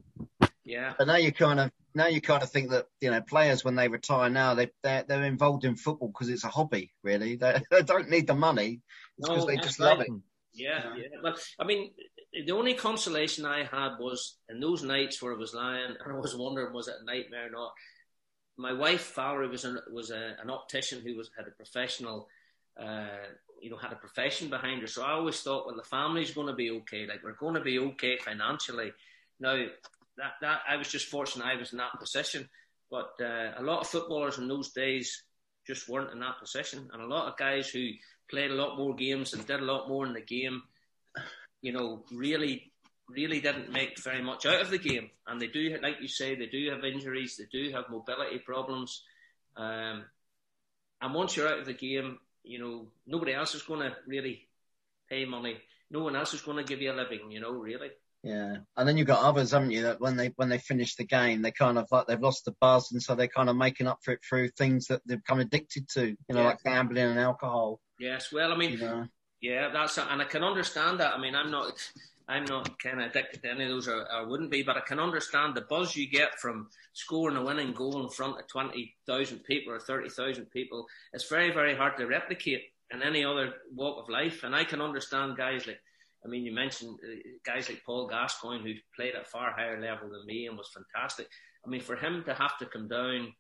yeah. But now you kind of now you kind of think that you know players when they retire now they they're, they're involved in football because it's a hobby really they, they don't need the money It's because no, they just right. love it. Yeah, yeah. Well, I mean, the only consolation I had was in those nights where I was lying and I was wondering was it a nightmare or not. My wife Valerie was an, was a, an optician who was had a professional. Uh, you know, had a profession behind her. So I always thought, well, the family's going to be okay. Like we're going to be okay financially. Now, that, that I was just fortunate I was in that position. But uh, a lot of footballers in those days just weren't in that position, and a lot of guys who played a lot more games and did a lot more in the game, you know, really, really didn't make very much out of the game. And they do, like you say, they do have injuries, they do have mobility problems, um, and once you're out of the game, you know, nobody else is going to really pay money. No one else is going to give you a living, you know, really. Yeah, and then you've got others, haven't you? That when they when they finish the game, they kind of like they've lost the buzz, and so they're kind of making up for it through things that they've become addicted to, you know, yeah. like gambling and alcohol. Yes, well, I mean, you know? yeah, that's and I can understand that. I mean, I'm not, I'm not kind of addicted to any of those, or I wouldn't be, but I can understand the buzz you get from scoring a winning goal in front of twenty thousand people or thirty thousand people. It's very, very hard to replicate in any other walk of life, and I can understand guys like I mean, you mentioned uh, guys like Paul Gascoigne, who played at a far higher level than me and was fantastic. I mean, for him to have to come down,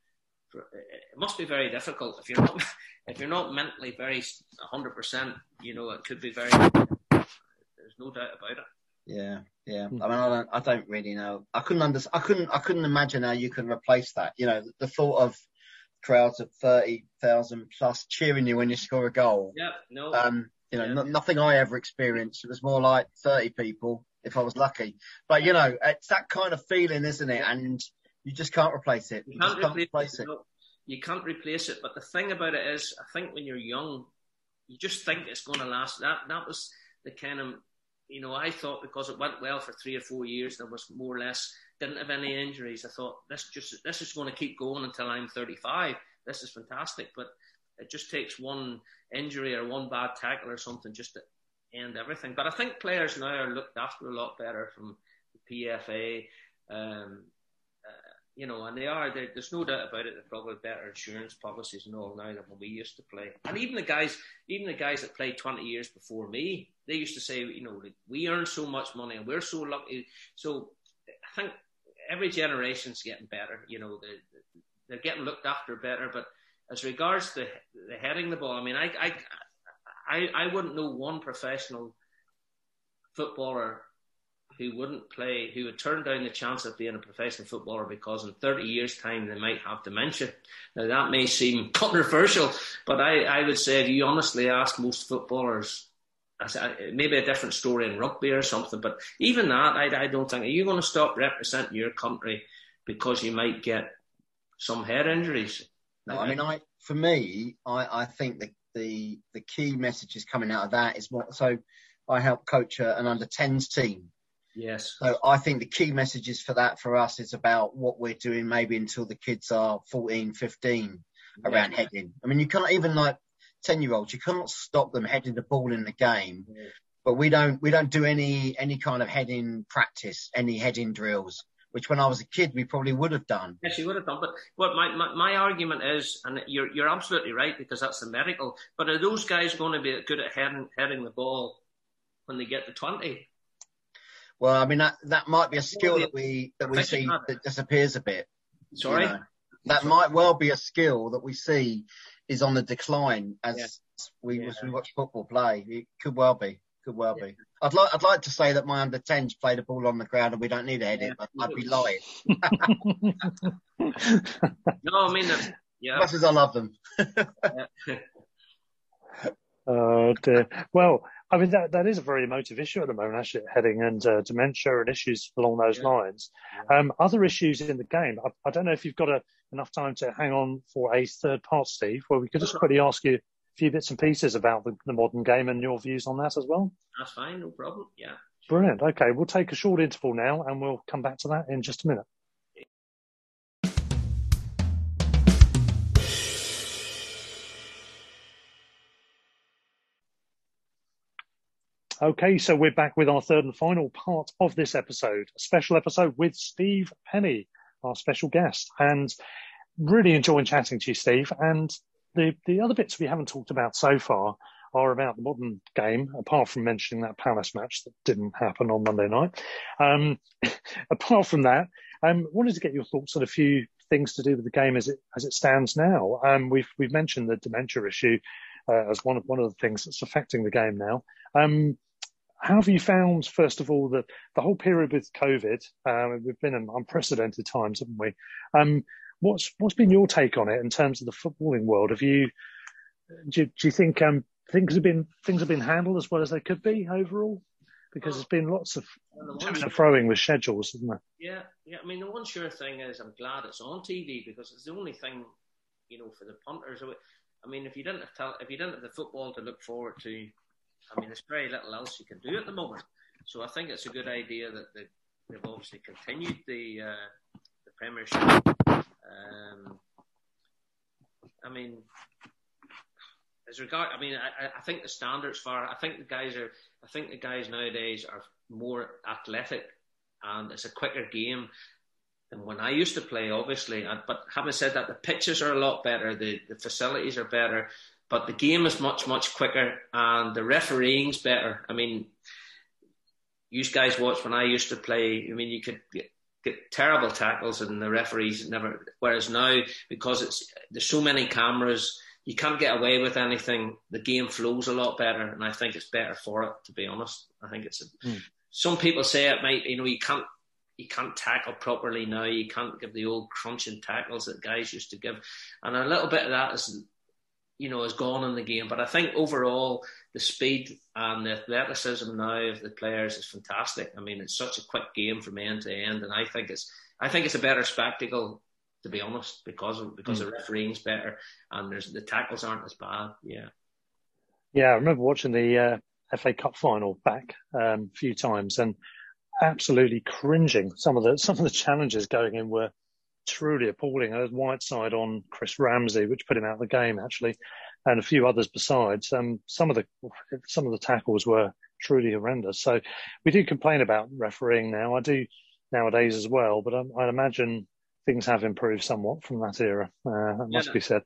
for, it must be very difficult. If you're not, if you're not mentally very 100, percent you know, it could be very. There's no doubt about it. Yeah, yeah. I mean, I don't, I don't really know. I couldn't understand. I couldn't, I couldn't imagine how you can replace that. You know, the thought of crowds of thirty thousand plus cheering you when you score a goal. Yeah, no. Um, you know, yeah. n- nothing I ever experienced. It was more like 30 people if I was lucky. But, you know, it's that kind of feeling, isn't it? And you just can't replace it. You, you can't, replace, replace, it. it. You can't replace it. But the thing about it is, I think when you're young, you just think it's going to last. That, that was the kind of, you know, I thought because it went well for three or four years, there was more or less, didn't have any injuries. I thought this just, this is going to keep going until I'm 35. This is fantastic. But it just takes one injury or one bad tackle or something just to end everything. But I think players now are looked after a lot better from the PFA. Um, uh, you know, and they are. There's no doubt about it. They're probably better insurance policies and all now than when we used to play. And even the guys, even the guys that played 20 years before me, they used to say, you know, we earn so much money and we're so lucky. So I think every generation's getting better. You know, they're, they're getting looked after better. But as regards the the heading the ball, I mean, I I I, I wouldn't know one professional footballer who wouldn't play, who would turn down the chance of being a professional footballer because in 30 years' time they might have dementia. Now that may seem controversial, but I, I would say if you honestly ask most footballers, maybe a different story in rugby or something, but even that, I, I don't think, are you going to stop representing your country because you might get some head injuries? No, I mean, I for me, I, I think the, the the key messages coming out of that is what. So, I help coach an under 10s team. Yes. So I think the key messages for that for us is about what we're doing maybe until the kids are 14, 15 around yeah. heading. I mean, you can't even like 10 year olds, you cannot stop them heading the ball in the game. Yeah. But we don't, we don't do any, any kind of heading practice, any heading drills which when I was a kid we probably would have done. Yes, you would have done. But what my, my, my argument is, and you're you're absolutely right because that's the miracle, But are those guys going to be good at heading heading the ball when they get to twenty? Well, I mean that that might be a skill that we that we see that disappears a bit. Sorry. You know? That might well be a skill that we see is on the decline as yeah. we yeah. as we watch football play. It could well be. Could well yeah. be. I'd like I'd like to say that my under 10s play the ball on the ground and we don't need a head yeah. but I'd be lying. no, I mean, uh, yeah. As much as I love them. oh dear. Well, I mean that that is a very emotive issue at the moment, actually, heading and uh, dementia and issues along those yeah. lines. Um, other issues in the game. I, I don't know if you've got a, enough time to hang on for a third part, Steve, where we could just quickly ask you a few bits and pieces about the, the modern game and your views on that as well? That's fine, no problem. Yeah. Brilliant. Okay, we'll take a short interval now and we'll come back to that in just a minute. Okay, so we're back with our third and final part of this episode, a special episode with Steve Penney, our special guest. And really enjoying chatting to you, Steve. And the, the other bits we haven't talked about so far are about the modern game, apart from mentioning that Palace match that didn't happen on Monday night. Um, apart from that, um, wanted to get your thoughts on a few things to do with the game as it as it stands now. Um, we've we've mentioned the dementia issue uh, as one of one of the things that's affecting the game now. Um, how have you found, first of all, the the whole period with COVID? Uh, we've been in unprecedented times, haven't we? Um, What's what's been your take on it in terms of the footballing world? Have you do, do you think um, things have been things have been handled as well as they could be overall? Because there's been lots of to and froing with schedules, isn't there? Yeah, yeah. I mean, the one sure thing is I'm glad it's on TV because it's the only thing, you know, for the punters. I mean, if you didn't have if you didn't have the football to look forward to, I mean, there's very little else you can do at the moment. So I think it's a good idea that they, have obviously continued the uh, the Premiership um, I mean, as regard, I mean, I, I think the standards for, I think the guys are, I think the guys nowadays are more athletic and it's a quicker game than when I used to play, obviously. But having said that, the pitches are a lot better, the, the facilities are better, but the game is much, much quicker and the refereeing's better. I mean, you guys watch when I used to play, I mean, you could get terrible tackles and the referees never. Whereas now, because it's there's so many cameras, you can't get away with anything. The game flows a lot better, and I think it's better for it. To be honest, I think it's. A, mm. Some people say it might, you know, you can't you can't tackle properly now. You can't give the old crunching tackles that guys used to give, and a little bit of that is you know, has gone in the game. But I think overall, the speed and the athleticism now of the players is fantastic. I mean, it's such a quick game from end to end, and I think it's I think it's a better spectacle to be honest because of, because mm. the refereeing's better and there's the tackles aren't as bad. Yeah. Yeah, I remember watching the uh, FA Cup final back um, a few times and absolutely cringing. Some of the some of the challenges going in were truly appalling. There's Whiteside on Chris Ramsey, which put him out of the game actually. and a few others besides. Um, some of the some of the tackles were truly horrendous. So we do complain about refereeing now. I do nowadays as well, but I, I imagine things have improved somewhat from that era. Uh, that must Yeah, be said.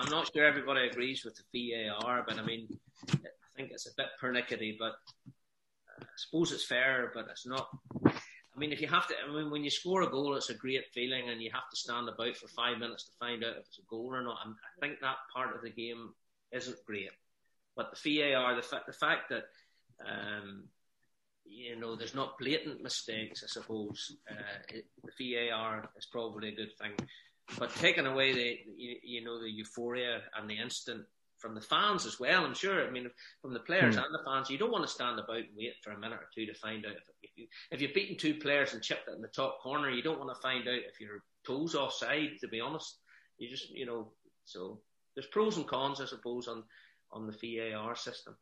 I'm not sure everybody agrees with the VAR, but I mean, I think it's a bit pernickety, but I suppose it's fair, but it's not. I mean, if you have to, I mean, when you score a goal, it's a great feeling, and you have to stand about for five minutes to find out if it's a goal or not. And I think that part of the game isn't great. But the VAR, the fact, the fact that um, you know there's not blatant mistakes, I suppose uh, it, the VAR is probably a good thing. But taking away the you, you know the euphoria and the instant from the fans as well. I'm sure. I mean, from the players Hmm. and the fans, you don't want to stand about and wait for a minute or two to find out if, if you if you've beaten two players and chipped it in the top corner. You don't want to find out if your toes offside. To be honest, you just you know. So there's pros and cons, I suppose, on on the VAR system.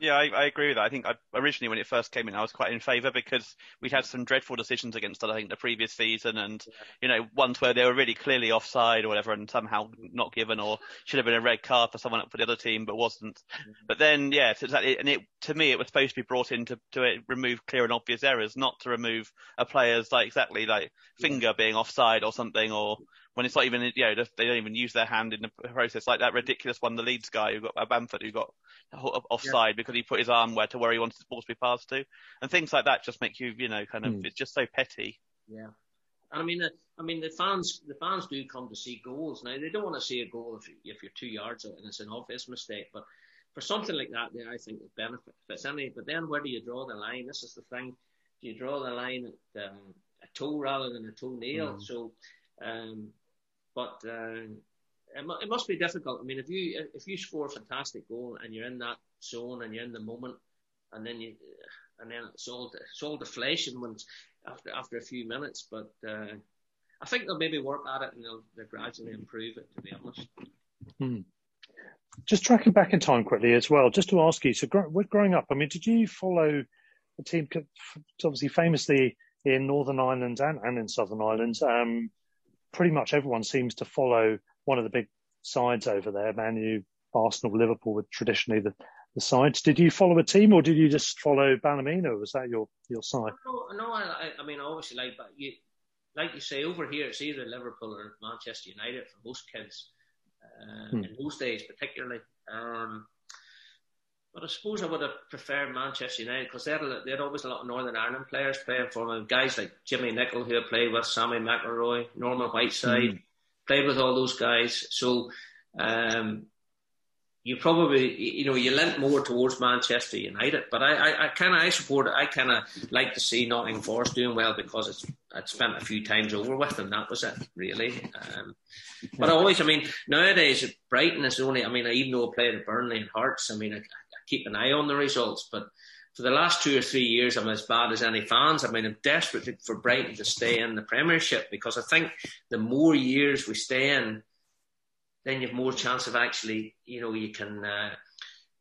Yeah, I, I agree with that. I think I, originally when it first came in, I was quite in favour because we'd had some dreadful decisions against us, I think, the previous season, and you know, ones where they were really clearly offside or whatever, and somehow not given, or should have been a red card for someone up for the other team, but wasn't. Mm-hmm. But then, yeah, so exactly, and it to me, it was supposed to be brought in to to remove clear and obvious errors, not to remove a player's like exactly like finger being offside or something, or when it's not even, you know, they don't even use their hand in the process, like that ridiculous one, the Leeds guy who got uh, Bamford who got offside because he put his arm where to where he wanted the ball to be passed to, and things like that just make you, you know, kind of, Hmm. it's just so petty. Yeah. And I mean, I mean, the fans, the fans do come to see goals. Now they don't want to see a goal if, if you're two yards out and it's an obvious mistake. But for something like that, there I think the benefit if it's any. But then where do you draw the line? This is the thing. Do you draw the line at um, a toe rather than a toenail? Mm. So, um, but uh, it, it must be difficult. I mean, if you if you score a fantastic goal and you're in that zone and you're in the moment, and then you and then it's all it's all deflation when after after a few minutes. But uh, I think they'll maybe work at it and they'll, they'll gradually improve it. To be honest. Hmm. Just tracking back in time quickly as well, just to ask you. So, gr- growing up, I mean, did you follow the team obviously famously in Northern Ireland and, and in Southern Ireland. Um, pretty much everyone seems to follow one of the big sides over there. Man U, Arsenal, Liverpool were traditionally the, the sides. Did you follow a team, or did you just follow Ballymena? Was that your your side? No, no. I, I- I mean, obviously, like, but you, like you say, over here it's either Liverpool or Manchester United for most kids. Uh, Hmm. In those days, particularly. Um, but I suppose I would have preferred Manchester United because they had, a- they had always a lot of Northern Ireland players playing for them. Guys like Jimmy Nicholl, who I played with, Sammy McIlroy, Norman Whiteside, played with all those guys. So um, you probably, you know, you lent more towards Manchester United. But I, I, I kind of, I support it. I kind of like to see Nottingham Forest doing well because it's, I'd spent a few times over with them. That was it, really. Um, but I always, I mean, nowadays Brighton is only, I mean, I even though I played at Burnley and Hearts, I mean, I keep an eye on the results. But for the last two or three years, I'm as bad as any fans. I mean, I'm desperate for Brighton to stay in the Premiership because I think the more years we stay in, then you have more chance of actually, you know, you can uh,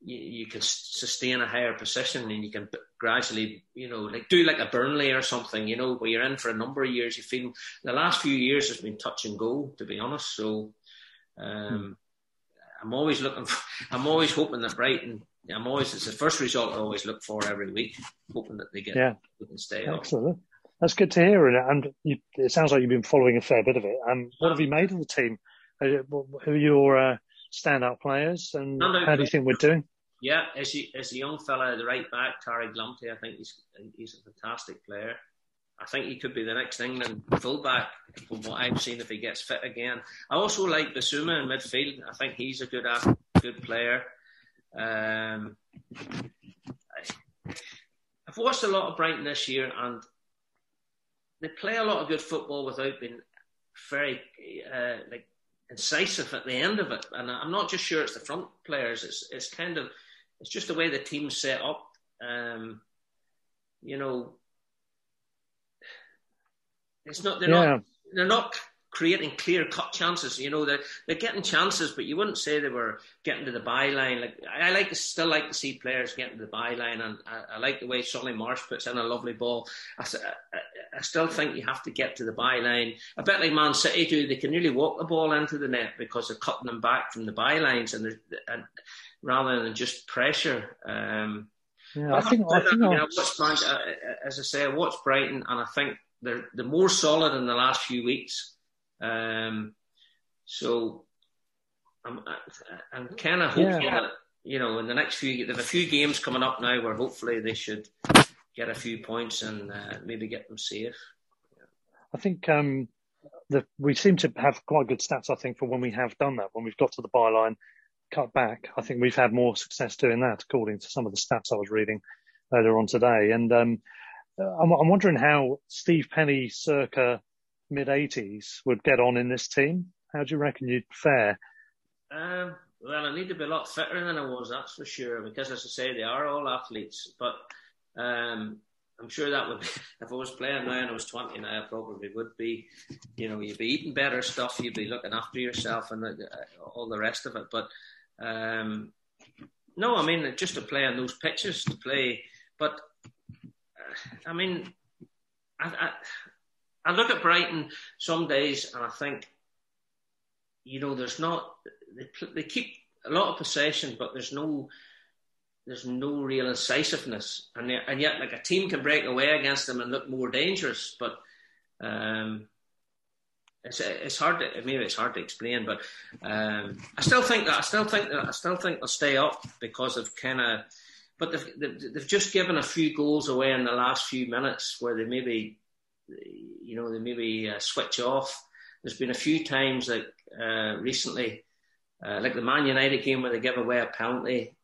you, you can sustain a higher position and you can gradually, you know, like do like a Burnley or something, you know, where you're in for a number of years. You feel the last few years has been touch and go, to be honest. So um, I'm always looking. For, I'm always hoping that Brighton. I'm always it's the first result I always look for every week, hoping that they get Yeah. they can stay up. Excellent. That's good to hear. And, and you, it sounds like you've been following a fair bit of it. Um, what have you made of the team? Uh, Who are your uh, standout players, and Standout how do you think we're doing? Yeah, as a, as a young fella, the right back, Tariq Lamptey, I think he's he's a fantastic player. I think he could be the next England fullback from what I've seen if he gets fit again. I also like Bissouma in midfield. I think he's a good good player. Um, I, I've watched a lot of Brighton this year, and they play a lot of good football without being very uh, like incisive at the end of it. And I'm not just sure it's the front players. It's it's kind of it's just the way the team's set up. Um, you know, it's not they're Yeah. not they're not creating clear cut chances. You know, they're, they're getting chances, but you wouldn't say they were getting to the byline. Like I like to still like to see players getting to the byline, and I, I like the way Solly March puts in a lovely ball. I, I, I, still think you have to get to the byline. A bit like Man City do, they can really walk the ball into the net because they're cutting them back from the bylines, and, and rather than just pressure. Um, yeah, I think, I think I mean, I watched, uh, as I say, I watched Brighton, and I think they're they're more solid in the last few weeks. Um, so I'm I'm kind of hoping yeah. that you know in the next few there's a few games coming up now where hopefully they should get a few points and uh, maybe get them safe. I think um, the, we seem to have quite good stats. I think for when we have done that, when we've got to the byline, cut back. I think we've had more success doing that, according to some of the stats I was reading earlier on today. And um, I'm, I'm wondering how Steve Penney, circa mid 80s, would get on in this team. How do you reckon you'd fare? Um, well, I need to be a lot fitter than I was, that's for sure, because as I say, they are all athletes. But um, I'm sure that would, be, if I was playing now and I was 20 now, I probably would be, you know, you'd be eating better stuff, you'd be looking after yourself and the, all the rest of it. But um, no, I mean, just to play on those pitches, to play. But I mean, I, I look at Brighton some days and I think, you know, there's not they, they keep a lot of possession, but there's no there's no real incisiveness, and and yet like a team can break away against them and look more dangerous, but um, it's it's hard to maybe it's hard to explain, but um, I still think that I still think that I still think they'll stay up because of kind of but they've, they've, they've just given a few goals away in the last few minutes where they maybe, you know, they maybe uh, switch off. There's been a few times like uh, recently, uh, like the Man United game where they give away a penalty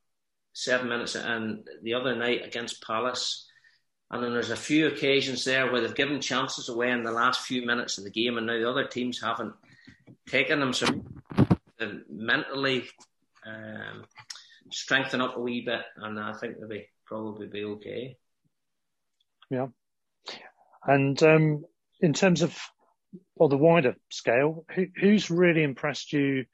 seven minutes, and the other night against Palace. And then there's a few occasions there where they've given chances away in the last few minutes of the game, and now the other teams haven't taken them. So mentally, um, strengthen up a wee bit, and I think they'll be probably be okay. Yeah, and um, in terms of on the wider scale, who, who's really impressed you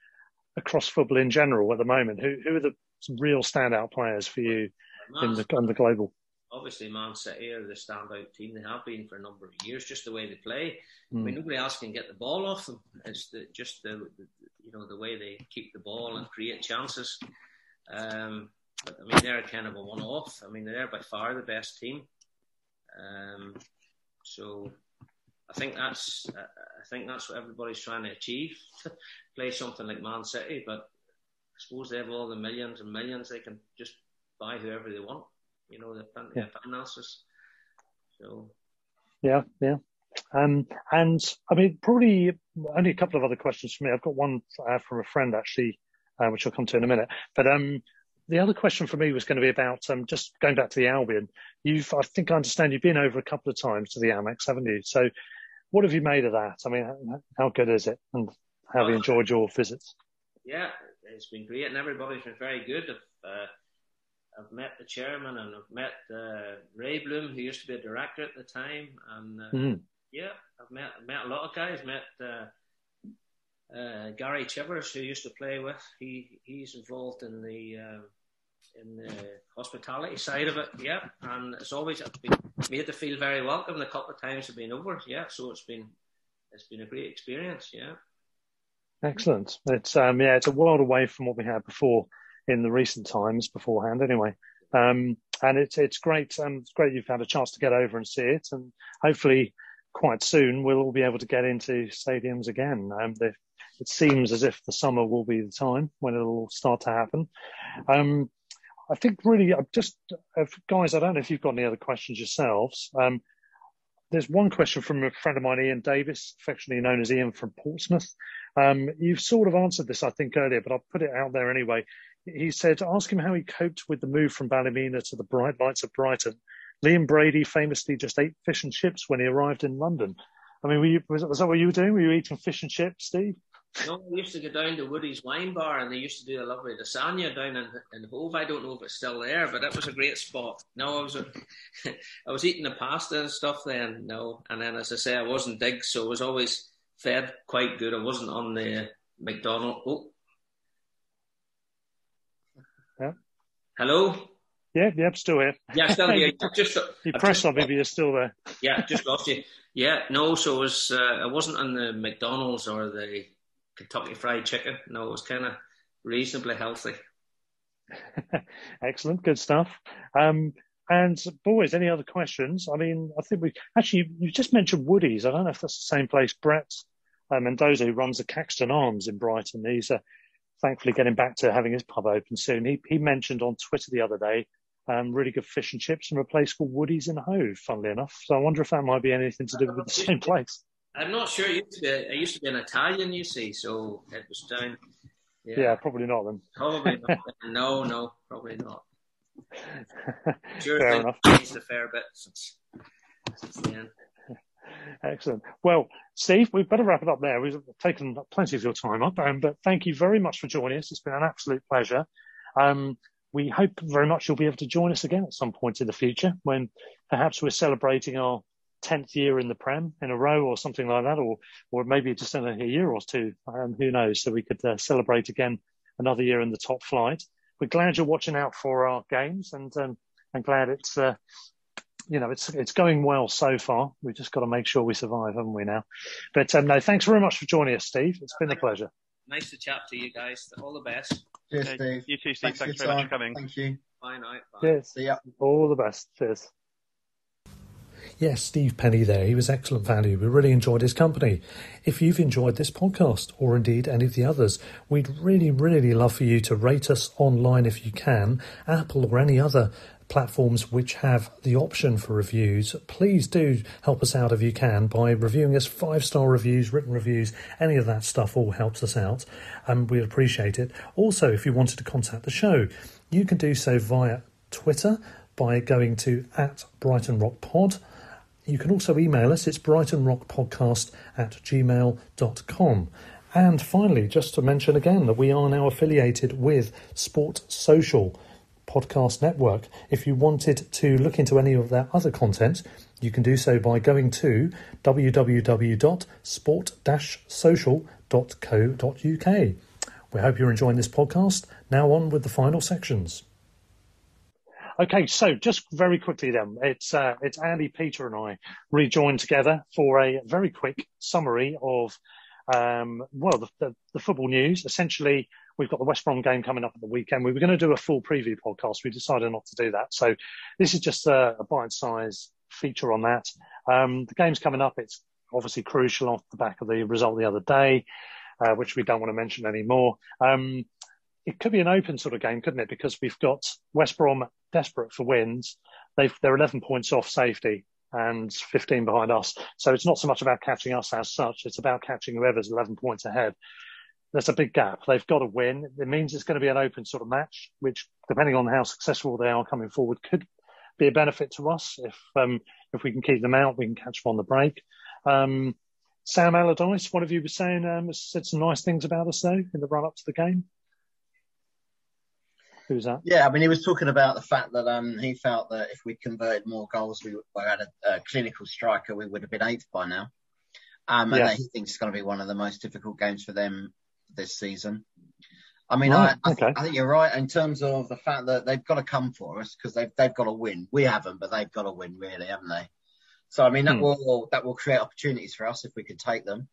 across football in general at the moment? Who who are the real standout players for you in the on the global? Obviously, Man City are the standout team. They have been for a number of years, just the way they play. Mm. I mean, hmm. nobody else can get the ball off them. It's the, just the, the, you know the way they keep the ball and create chances. Um, but I mean, they're kind of a one-off. I mean, they're by far the best team. Um, so I think that's I think that's what everybody's trying to achieve. Play something like Man City, but I suppose they have all the millions and millions. They can just buy whoever they want. You know, the yeah. finances. So. Yeah, yeah. Um, and I mean, probably only a couple of other questions for me. I've got one uh, from a friend actually uh, which I'll come to in a minute. But um, the other question for me was going to be about um, just going back to the Albion. You've, I think I understand you've been over a couple of times to the Amex, haven't you? So what have you made of that? I mean, how good is it? And how have you enjoyed your visits? Yeah, it's been great and everybody's been very good. I've, uh, I've met the chairman and I've met uh, Ray Bloom, who used to be a director at the time. And uh, mm. yeah, I've met, met a lot of guys, met uh, uh, Gary Chivers, who used to play with, he he's involved in the uh, in the hospitality side of it. Yeah, and it's always been made to feel very welcome. The couple of times have been over. Yeah, so it's been it's been a great experience. Yeah. Excellent. It's um yeah, it's a world away from what we had before in the recent times beforehand. Anyway. Um, and it's it's great. Um, it's great you've had a chance to get over and see it, and hopefully quite soon we'll all be able to get into stadiums again. Um, it seems as if the summer will be the time when it'll start to happen. Um, I think really, uh, just uh, guys, I don't know if you've got any other questions yourselves. Um, there's one question from a friend of mine, Ian Davis, affectionately known as Ian from Portsmouth. Um, you've sort of answered this, I think, earlier, but I'll put it out there anyway. He said, ask him how he coped with the move from Ballymena to the bright lights of Brighton. Liam Brady famously just ate fish and chips when he arrived in London. I mean, you, was, that what you were doing? Were you eating fish and chips, Steve? No, we used to go down to Woody's Wine Bar and they used to do a lovely lasagna down in, in Hove. I don't know if it's still there, but it was a great spot. No, I was I was eating the pasta and stuff then. No, and then as I say, I wasn't big, so it was always fed quite good. I wasn't on the McDonald. Oh. Yeah. Hello. Yeah, yeah, I'm still here. Yeah, still here. just you pressed on, maybe you're still there. Yeah, just lost you. Yeah, no. So it was. Uh, I wasn't on the McDonald's or the Kentucky Fried Chicken. No, it was kind of reasonably healthy. Excellent, good stuff. Um, and boys, any other questions? I mean, I think we actually you just mentioned Woody's. I don't know if that's the same place. Brett uh, Mendoza, who runs the Caxton Arms in Brighton, he's uh, thankfully getting back to having his pub open soon. He he mentioned on Twitter the other day um, really good fish and chips from a place called Woody's in Hove. Funnily enough, so I wonder if that might be anything to do with the same place. I'm not sure. It used to be, used to be an Italian, you see, so it was down. Yeah, yeah probably not then. Probably not. no, no, probably not. Sure, Fair enough. Changed a fair bit since, since then. Excellent. Well, Steve, we better wrap it up there. We've taken plenty of your time up, um, but thank you very much for joining us. It's been an absolute pleasure. Um, we hope very much you'll be able to join us again at some point in the future when perhaps we're celebrating our 10th year in the Prem in a row or something like that, or, or maybe just in a year or two. Um, who knows? So we could uh, celebrate again another year in the top flight. We're glad you're watching out for our games and um, I'm glad it's, uh, you know, it's, it's going well so far. We've just got to make sure we survive, haven't we now? But um, no, thanks very much for joining us, Steve. It's been a pleasure. Nice to chat to you guys. All the best. Cheers, Steve. You too, Steve. Thanks, thanks very much for coming. Thank you. Bye now. Bye. Cheers. See ya. All the best. Cheers. Yes, Steve Penney there. He was excellent value. We really enjoyed his company. If you've enjoyed this podcast, or indeed any of the others, we'd really, really love for you to rate us online if you can, Apple or any other platforms which have the option for reviews, please do help us out if you can by reviewing us five star reviews, written reviews, any of that stuff all helps us out and we'd appreciate it. Also, if you wanted to contact the show, you can do so via Twitter by going to at Brighton Rock Pod you can also email us, it's brightonrockpodcast at gmail.com. And finally, just to mention again that we are now affiliated with Sport Social Podcast Network. If you wanted to look into any of their other content, you can do so by going to www.sport-social.co.uk. We hope you're enjoying this podcast. Now on with the final sections. Okay, so just very quickly then, it's uh, it's Andy, Peter, and I rejoined together for a very quick summary of um, well the, the, the, football news. Essentially, we've got the West Brom game coming up at the weekend. We were going to do a full preview podcast. We decided not to do that, so this is just a, a bite-sized feature on that. Um, the game's coming up. It's obviously crucial off the back of the result the other day, uh, which we don't want to mention anymore. Um, it could be an open sort of game, couldn't it? Because we've got West Brom desperate for wins. They've, they're 11 points off safety and 15 behind us. So it's not so much about catching us as such. It's about catching whoever's 11 points ahead. There's a big gap. They've got to win. It means it's going to be an open sort of match, which depending on how successful they are coming forward could be a benefit to us. If, um, if we can keep them out, we can catch them on the break. Um, Sam Allardyce, one of you was saying, um, said some nice things about us though in the run up to the game. Who's that? Yeah, I mean, he was talking about the fact that um, he felt that if we converted more goals, we, we had a, a, clinical striker, we would have been eighth by now. Um, and that he thinks it's going to be one of the most difficult games for them this season. I mean, right, I, I, okay. th- I, think you're right in terms of the fact that they've got to come for us because they've they've got to win. We haven't, but they've got to win, really, haven't they? So I mean, that hmm. will that will create opportunities for us if we could take them.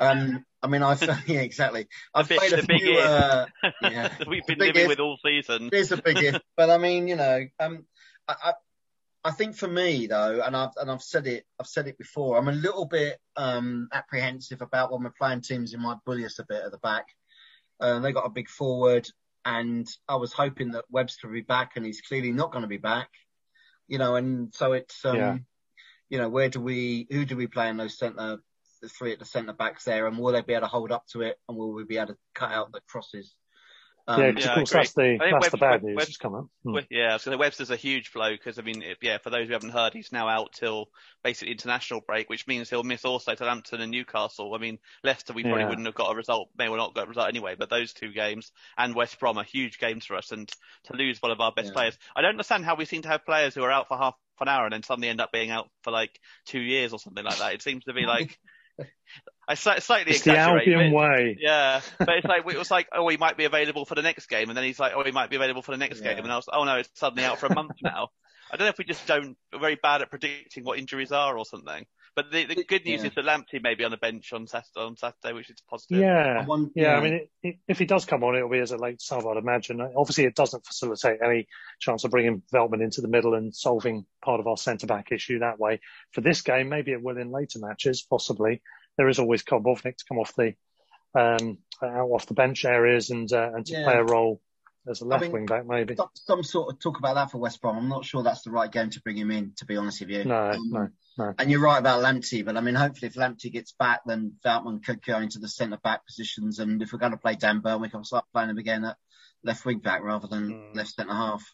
Um, I mean, I've yeah, exactly. I've bit, played a big few. Uh, yeah, We've been living if. with all season. It is a big if, but I mean, you know, um, I, I, I think for me though, and I've and I've said it, I've said it before. I'm a little bit um, apprehensive about when we're playing teams who might bully us a bit at the back. Uh, they got a big forward, and I was hoping that Webster would be back, and he's clearly not going to be back. You know, and so it's um, yeah. you know, where do we, who do we play in those centre the three at the centre backs there, and will they be able to hold up to it, and will we be able to cut out the crosses? Um, yeah, because yeah, of course that's the that's Web, the bad news Web, coming. Hmm. Yeah, so Webster's a huge blow because I mean, yeah, for those who haven't heard, he's now out till basically international break, which means he'll miss also Southampton and Newcastle. I mean, Leicester we probably yeah. wouldn't have got a result, may well not got a result anyway, but those two games and West Brom are huge games for us, and to lose one of our best yeah. players, I don't understand how we seem to have players who are out for half an hour and then suddenly end up being out for like two years or something like that. It seems to be like I slightly it's the Albion way. Yeah, but it's like it was like, oh, he might be available for the next game, and then he's like, oh, he might be available for the next yeah. game, and I was, oh no, it's suddenly out for a month now. I don't know if we just don't we're very bad at predicting what injuries are or something. But the, the good news yeah. is that Lamptey may be on the bench on Saturday, on Saturday which is positive. Yeah, yeah. yeah. I mean, it, it, if he does come on, it'll be as a late sub, I'd imagine. Obviously, it doesn't facilitate any chance of bringing Veltman into the middle and solving part of our centre back issue that way. For this game, maybe it will in later matches, possibly. There is always Karbownik to come off the um, out off the bench areas and uh, and to yeah. play a role as a left I mean, wing back, maybe. Some, some, sort of talk about that for West Brom. I'm not sure that's the right game to bring him in, to be honest with you. No, um, no, no. And you're right about Lamptey, but I mean, hopefully if Lamptey gets back, then Veltman could go into the centre back positions. And if we're going to play Dan Burn, we can start playing him again at left wing back rather than mm. left centre half.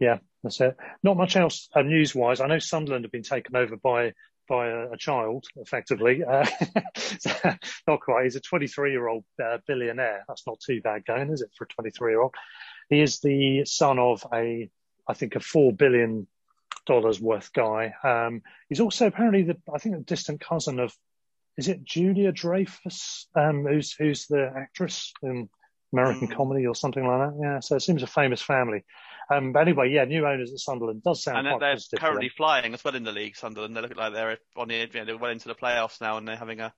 Yeah, that's it. Not much else uh, news wise. I know Sunderland have been taken over by by a, a child, effectively. Uh, not quite. He's a 23 year old uh, billionaire. That's not too bad going, is it, for a 23 year old? He is the son of a, I think, a four billion dollars worth guy. Um, he's also apparently the, I think, a distant cousin of, is it Julia Dreyfus, um, who's who's the actress in American mm. comedy or something like that? Yeah, so it seems a famous family. Um, but anyway, yeah, new owners at Sunderland does sound and they're currently flying as well in the league. Sunderland, they look like they're on the you know, they're well into the playoffs now, and they're having a,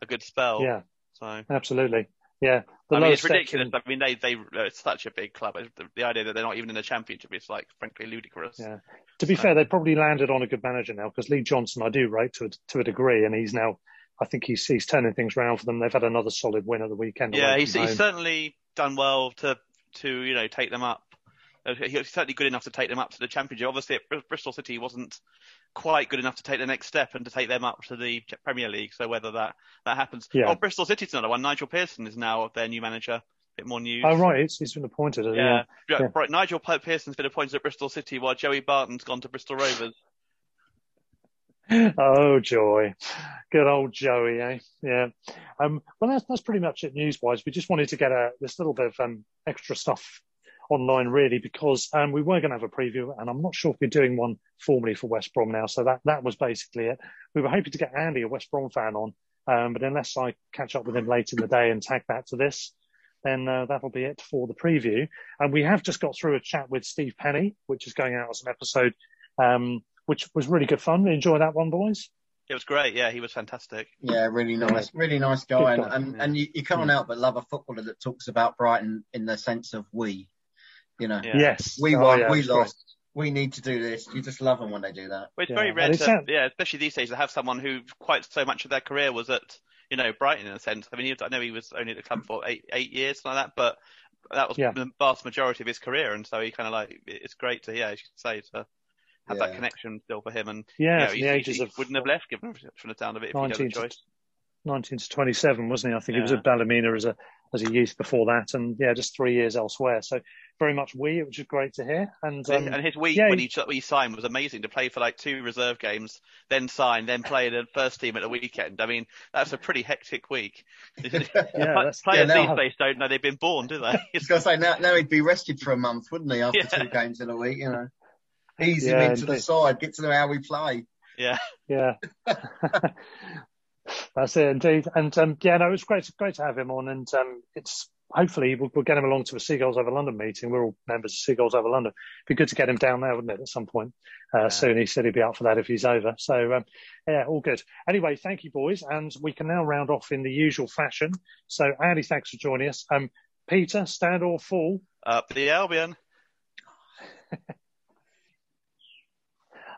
a good spell. Yeah, so absolutely. Yeah, I mean, it's ridiculous. Section... I mean, they they it's such a big club. The, the, idea that they're not even in the championship is like frankly ludicrous. Yeah. To be so. fair, they probably landed on a good manager now because Lee Johnson, I do rate to a, to a degree, and he's now. I think he's he's turning things around for them. They've had another solid win at the weekend. Yeah, he's, he's certainly done well to to you know take them up he was certainly good enough to take them up to the championship. Obviously, at Bristol City, wasn't quite good enough to take the next step and to take them up to the Premier League. So whether that that happens, yeah. oh, Bristol City's another one. Nigel Pearson is now their new manager. A bit more news. Oh right, he's, he's been appointed. Yeah. yeah. yeah. Right. Nigel Pearson's been appointed at Bristol City, while Joey Barton's gone to Bristol Rovers. oh joy, good old Joey, eh? Yeah. Um, well, that's that's pretty much it news-wise. We just wanted to get a this little bit of um, extra stuff online really because um, we were going to have a preview and I'm not sure if we're doing one formally for West Brom now. So that, that was basically it. We were hoping to get Andy, a West Brom fan on, um, but unless I catch up with him late in the day and tag that to this, then uh, that'll be it for the preview. And we have just got through a chat with Steve Penney, which is going out as an episode, um, which was really good fun. Enjoy that one, boys. It was great. Yeah, he was fantastic. Yeah, really nice, really nice guy. guy. And, and, and you, you can't help but love a footballer that talks about Brighton in the sense of we. You know, yeah. yes, we oh, won, yeah, we lost. Great. We need to do this. You just love them when they do that. Well, it's yeah. very rare, to, yeah, especially these days, to have someone who quite so much of their career was at, you know, Brighton in a sense. I mean, he, I know he was only at the club for eight eight years, like that, but that was yeah. the vast majority of his career, and so he kind of like it's great to, yeah, as you say, to have yeah. that connection still for him, and yeah, you know, he, he, he wouldn't have left given from the sound of it if he had a choice. 19 to 27, wasn't he? I think yeah. he was at Ballymena as a as a youth before that, and yeah, just three years elsewhere. So very much we, which is great to hear. And um, and his week yeah, when he, he signed was amazing to play for like two reserve games, then sign, then play in the first team at the weekend. I mean, that's a pretty hectic week. yeah, Players yeah, these days don't know they've been born, do they? I was going to say now, now he'd be rested for a month, wouldn't he? After yeah. two games in a week, you know, ease him into the side, get to know how we play. Yeah. Yeah. That's it, indeed. And um, yeah, no, it was great, great to have him on. And um, it's hopefully we'll, we'll, get him along to a Seagulls Over London meeting. We're all members of Seagulls Over London. It'd be good to get him down there, wouldn't it, at some point uh, yeah. soon? He said he'd be out for that if he's over. So um, yeah, all good. Anyway, thank you, boys, and we can now round off in the usual fashion. So Andy, thanks for joining us. Um, Peter, stand or fall? Up the Albion.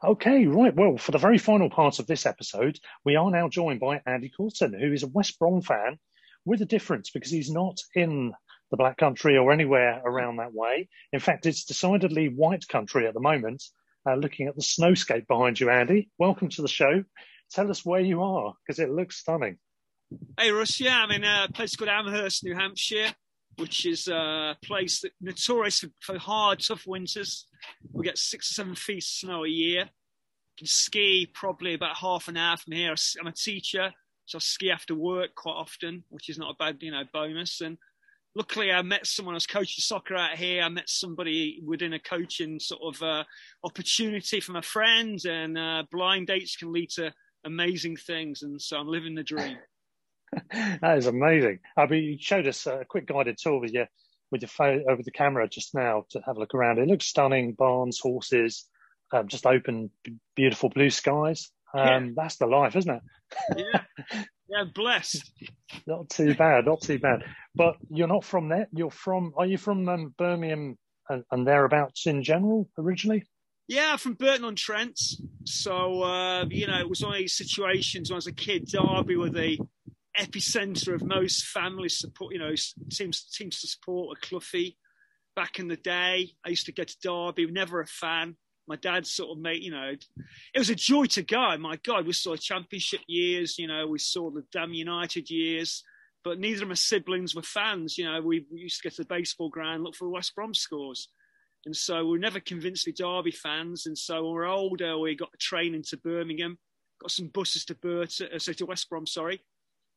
Okay, right. Well, for the very final part of this episode, we are now joined by Andy Coulton, who is a West Brom fan with a difference because he's not in the Black Country or anywhere around that way. In fact, it's decidedly white country at the moment. Uh, looking at the snowscape behind you, Andy. Welcome to the show. Tell us where you are because it looks stunning. Hey, Russ. Yeah, I'm in a place called Amherst, New Hampshire, which is a place that notorious for, for hard, tough winters. We get six or seven feet of snow a year. I Can ski probably about half an hour from here. I'm a teacher, so I ski after work quite often, which is not a bad, you know, bonus. And luckily, I met someone. I was coaching soccer out here. I met somebody within a coaching sort of uh, opportunity from a friend, and uh, blind dates can lead to amazing things, and so I'm living the dream. that is amazing. I mean, you showed us a quick guided tour with your with your phone over the camera just now to have a look around. It looks stunning. Barns, horses, um, just open, beautiful blue skies. Um, yeah. That's the life, isn't it? yeah, yeah, blessed. not too bad, not too bad. But you're not from there. You're from. Are you from um, Birmingham and, and thereabouts in general originally? Yeah, from Burton on Trent. So uh, you know, it was one of these situations when I was a kid. Derby were the epicenter of most family support. You know, teams teams to support a Cloughie back in the day. I used to go to Derby. Never a fan. My dad sort of made, you know, it was a joy to go. My God, we saw championship years. You know, we saw the damn United years. But neither of my siblings were fans. You know, we, used to go to the baseball ground, look for West Brom scores. And so we were never convinced we Derby fans. And so when we were older, we got a train into Birmingham, got some buses to Burton, uh, so to West Brom, sorry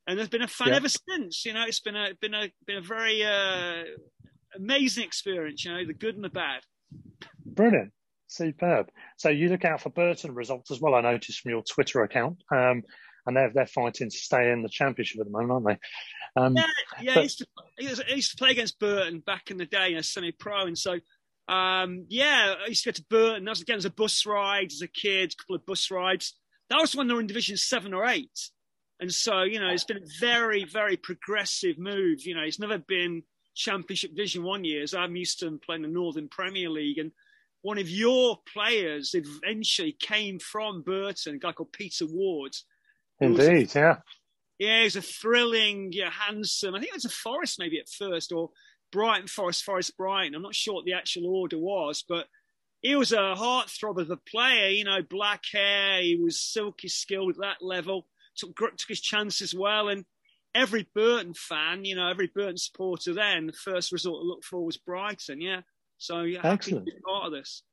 and there's been a fan yeah. ever since. You know, it's been a been a been a very uh, amazing experience. You know, the good and the bad. Brilliant, superb. So you look out for Burton results as well. I noticed from your Twitter account, um, and they're they're fighting to stay in the championship at the moment, aren't they? Um, yeah, yeah. But... I, used to, I used to play against Burton back in the day as semi-pro, and so. Um, yeah, I used to go to Burton. That was again as a bus ride as a kid, a couple of bus rides. That was when they were in Division Seven or Eight. And so, you know, it's been a very, very progressive move. You know, it's never been Championship Division One years. I'm used to playing the Northern Premier League, and one of your players eventually came from Burton, a guy called Peter Ward. Indeed, a, yeah. Yeah, he's a thrilling, yeah, handsome. I think it was a Forest maybe at first, or Brighton Forest, Forest Brighton. I'm not sure what the actual order was, but he was a heartthrob of a player. You know, black hair. He was silky skilled at that level took, took his as well. And every Burton fan, you know, every Burton supporter then, the first result to look for was Brighton. Yeah. So, yeah, Excellent. happy to be part of this.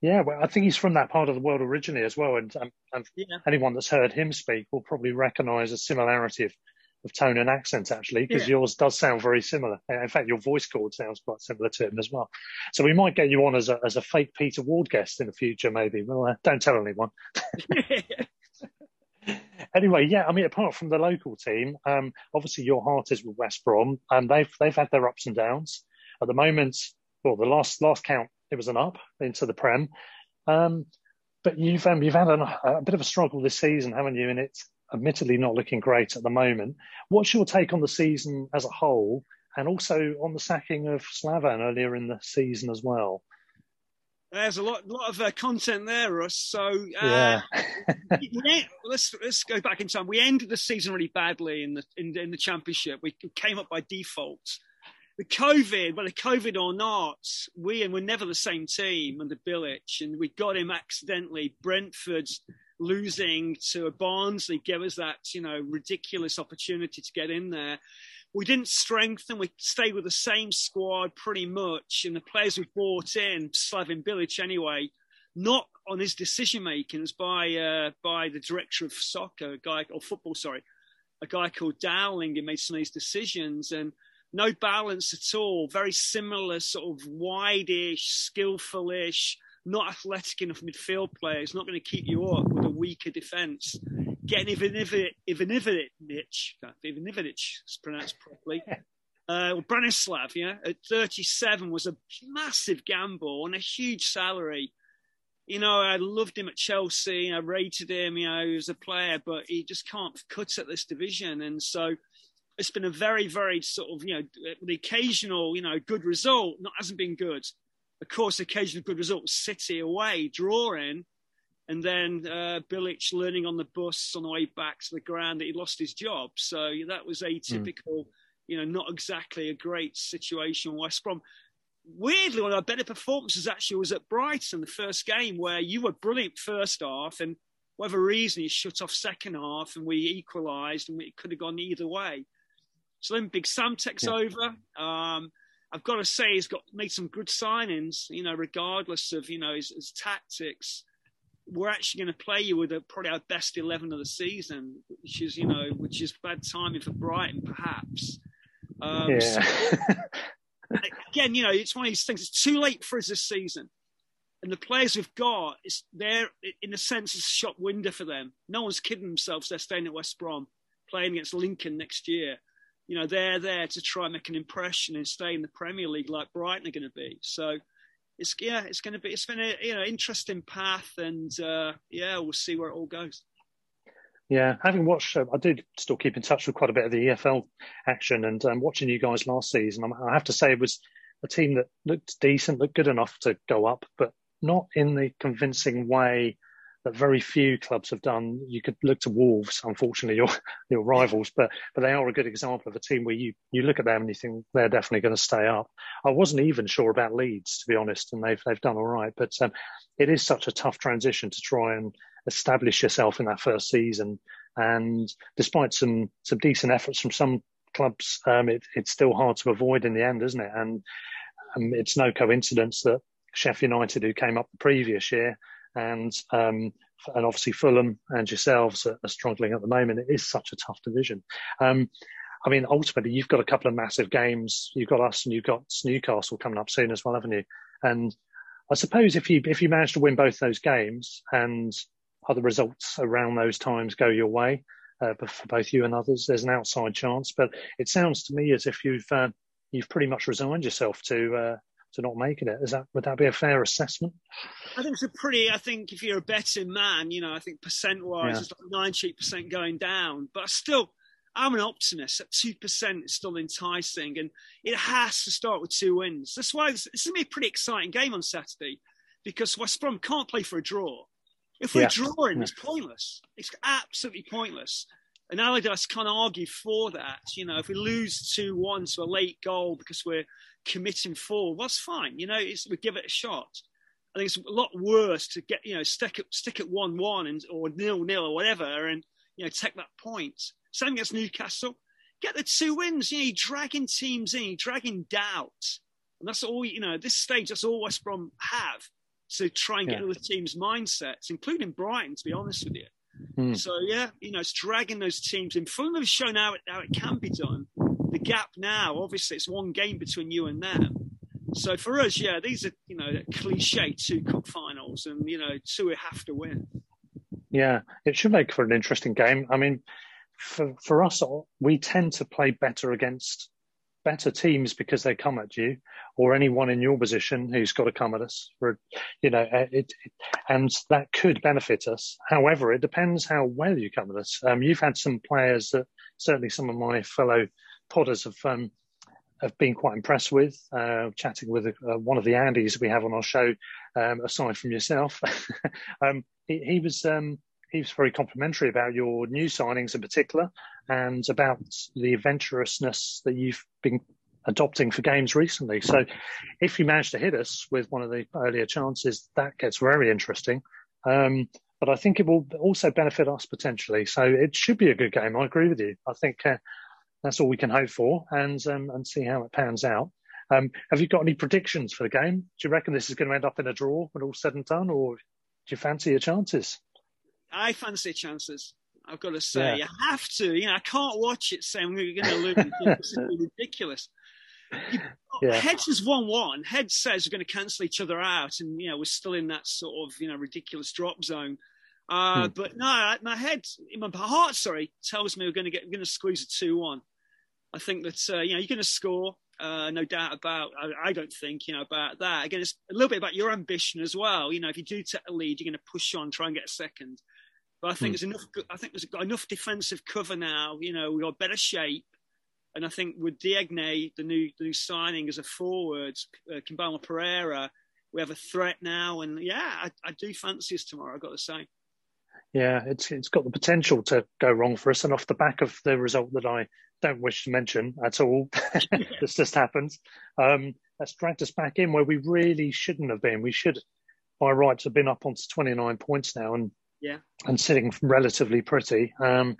Yeah, well, I think he's from that part of the world originally as well. And, um, and yeah. anyone that's heard him speak will probably recognise a similarity of, of tone and accent, actually, because yeah. yours does sound very similar. In fact, your voice chord sounds quite similar to him as well. So we might get you on as a, as a fake Peter Ward guest in the future, maybe. Well, uh, don't tell anyone. anyway, yeah, I mean, apart from the local team, um, obviously your heart is with West Brom, and they've they've had their ups and downs. At the moment, well, the last last count it was an up into the Prem, um, but you've um, you've had a, a, bit of a struggle this season, haven't you? And it's admittedly not looking great at the moment. What's your take on the season as a whole, and also on the sacking of Slaven earlier in the season as well? There's a lot, lot of uh, content there, Russ. So uh, yeah. let's let's go back in time. We ended the season really badly in the in, in the championship. We came up by default. The COVID, whether COVID or not, we and we're never the same team under Bilic, and we got him accidentally. Brentford's losing to Barnsley gave us that you know ridiculous opportunity to get in there we didn't strengthen. We stayed with the same squad pretty much, and the players we brought in, Slaven Bilic anyway, not on his decision making. It by uh, by the director of soccer, a guy or football, sorry, a guy called Dowling, who made some of these decisions, and no balance at all. Very similar, sort of wide-ish, skillful-ish, not athletic enough midfield players. Not going to keep you up with a weaker defence getting Ivanovic, Ivanovic, Ivanovic, is pronounced properly. Uh, well, Branislav, yeah, at 37 was a massive gamble and a huge salary. You know, I loved him at Chelsea. I rated him, you know, as a player, but he just can't cut at this division. And so it's been a very, very sort of, you know, the occasional, you know, good result not hasn't been good. Of course, occasional good result City away, drawing and then uh, Bilic learning on the bus on the way back to the ground that he lost his job. So that was atypical, mm. you know, not exactly a great situation. West Brom. Weirdly, one of our better performances actually was at Brighton, the first game, where you were brilliant first half, and whatever reason you shut off second half, and we equalised, and it could have gone either way. So then Big Sam takes yeah. over. Um, I've got to say he's got made some good signings, you know, regardless of you know his, his tactics we're actually going to play you with a, probably our best 11 of the season, which is, you know, which is bad timing for Brighton, perhaps. Um, yeah. So, again, you know, it's one of these things. It's too late for us this season. And the players we've got, it's they're in a sense it's a shop window for them. No one's kidding themselves. They're staying at West Brom, playing against Lincoln next year. You know, they're there to try and make an impression and stay in the Premier League like Brighton are going to be. So it's yeah, it's going to be it's been a you know interesting path, and uh, yeah, we'll see where it all goes. Yeah, having watched, uh, I did still keep in touch with quite a bit of the EFL action, and um, watching you guys last season, I have to say it was a team that looked decent, looked good enough to go up, but not in the convincing way that very few clubs have done. You could look to Wolves, unfortunately, your your rivals, but but they are a good example of a team where you you look at them and you think they're definitely going to stay up. I wasn't even sure about Leeds, to be honest, and they've they've done all right, but um, it is such a tough transition to try and establish yourself in that first season. And despite some some decent efforts from some clubs, um, it, it's still hard to avoid in the end, isn't it? And um, it's no coincidence that Sheffield United, who came up the previous year, and um, and obviously Fulham and yourselves are, are, struggling at the moment. It is such a tough division. Um, I mean, ultimately, you've got a couple of massive games. You've got us, and you've got Newcastle coming up soon as well, haven't you? And I suppose if you if you manage to win both those games and other results around those times go your way uh, for both you and others, there's an outside chance. But it sounds to me as if you've uh, you've pretty much resigned yourself to uh, to not making it. Is that would that be a fair assessment? I think it's a pretty. I think if you're a betting man, you know, I think percent wise, yeah. it's like ninety percent going down, but I still. I'm an optimist. At two percent, it's still enticing, and it has to start with two wins. That's why this, this is going to be a pretty exciting game on Saturday, because West Brom can't play for a draw. If we're yeah. drawing, it's pointless. It's absolutely pointless. And Allardyce can't argue for that. You know, if we lose 2 1 to a late goal because we're committing forward, well, that's fine. You know, it's, we give it a shot. I think it's a lot worse to get, you know, stick at, stick at 1 1 and or nil nil or whatever and, you know, take that point. Same against Newcastle. Get the two wins. You know, you're dragging teams in, you're dragging doubt. And that's all, you know, this stage, that's all West Brom have to try and get yeah. other teams' mindsets, including Brighton, to be honest with you. Mm. So yeah, you know, it's dragging those teams in. Fulham have shown how it, how it can be done. The gap now, obviously, it's one game between you and them. So for us, yeah, these are you know cliche two cup finals, and you know two we have to win. Yeah, it should make for an interesting game. I mean, for for us, we tend to play better against better teams because they come at you, or anyone in your position who's got to come at us. For, you know, uh, it, it, and that could benefit us. However, it depends how well you come at us. Um, you've had some players that certainly some of my fellow podders have um, have been quite impressed with. Uh, chatting with uh, one of the Andys we have on our show, um, aside from yourself, um, he, he, was um, he was very complimentary about your new signings in particular and about the adventurousness that you've been adopting for games recently. So if you manage to hit us with one of the earlier chances, that gets very interesting. Um, but I think it will also benefit us potentially. So it should be a good game. I agree with you. I think uh, that's all we can hope for and um, and see how it pans out. Um, have you got any predictions for the game? Do you reckon this is going to end up in a draw when all said and done, or do you fancy your chances? I fancy chances. I've got to say, yeah. you have to. You know, I can't watch it saying we're going to lose. this is ridiculous. You, yeah. Heads is one-one. Head says we're going to cancel each other out, and you know we're still in that sort of you know ridiculous drop zone. Uh, hmm. But no, my head, my heart, sorry, tells me we're going to get, we're going to squeeze a two-one. I think that uh, you know you're going to score, uh, no doubt about. I, I, don't think you know about that. Again, it's a little bit about your ambition as well. You know, if you do take a lead, you're going to push on, try and get a second. But I think hmm. there's enough. I think there's got enough defensive cover now. You know, we got better shape, and I think with Diagne, the new the new signing as a forward, uh, combined with Pereira, we have a threat now. And yeah, I, I do fancy us tomorrow. I've got to say. Yeah, it's it's got the potential to go wrong for us, and off the back of the result that I don't wish to mention at all, this just happened. Um, that's dragged us back in where we really shouldn't have been. We should, by rights, have been up onto 29 points now, and yeah, and sitting relatively pretty. Um,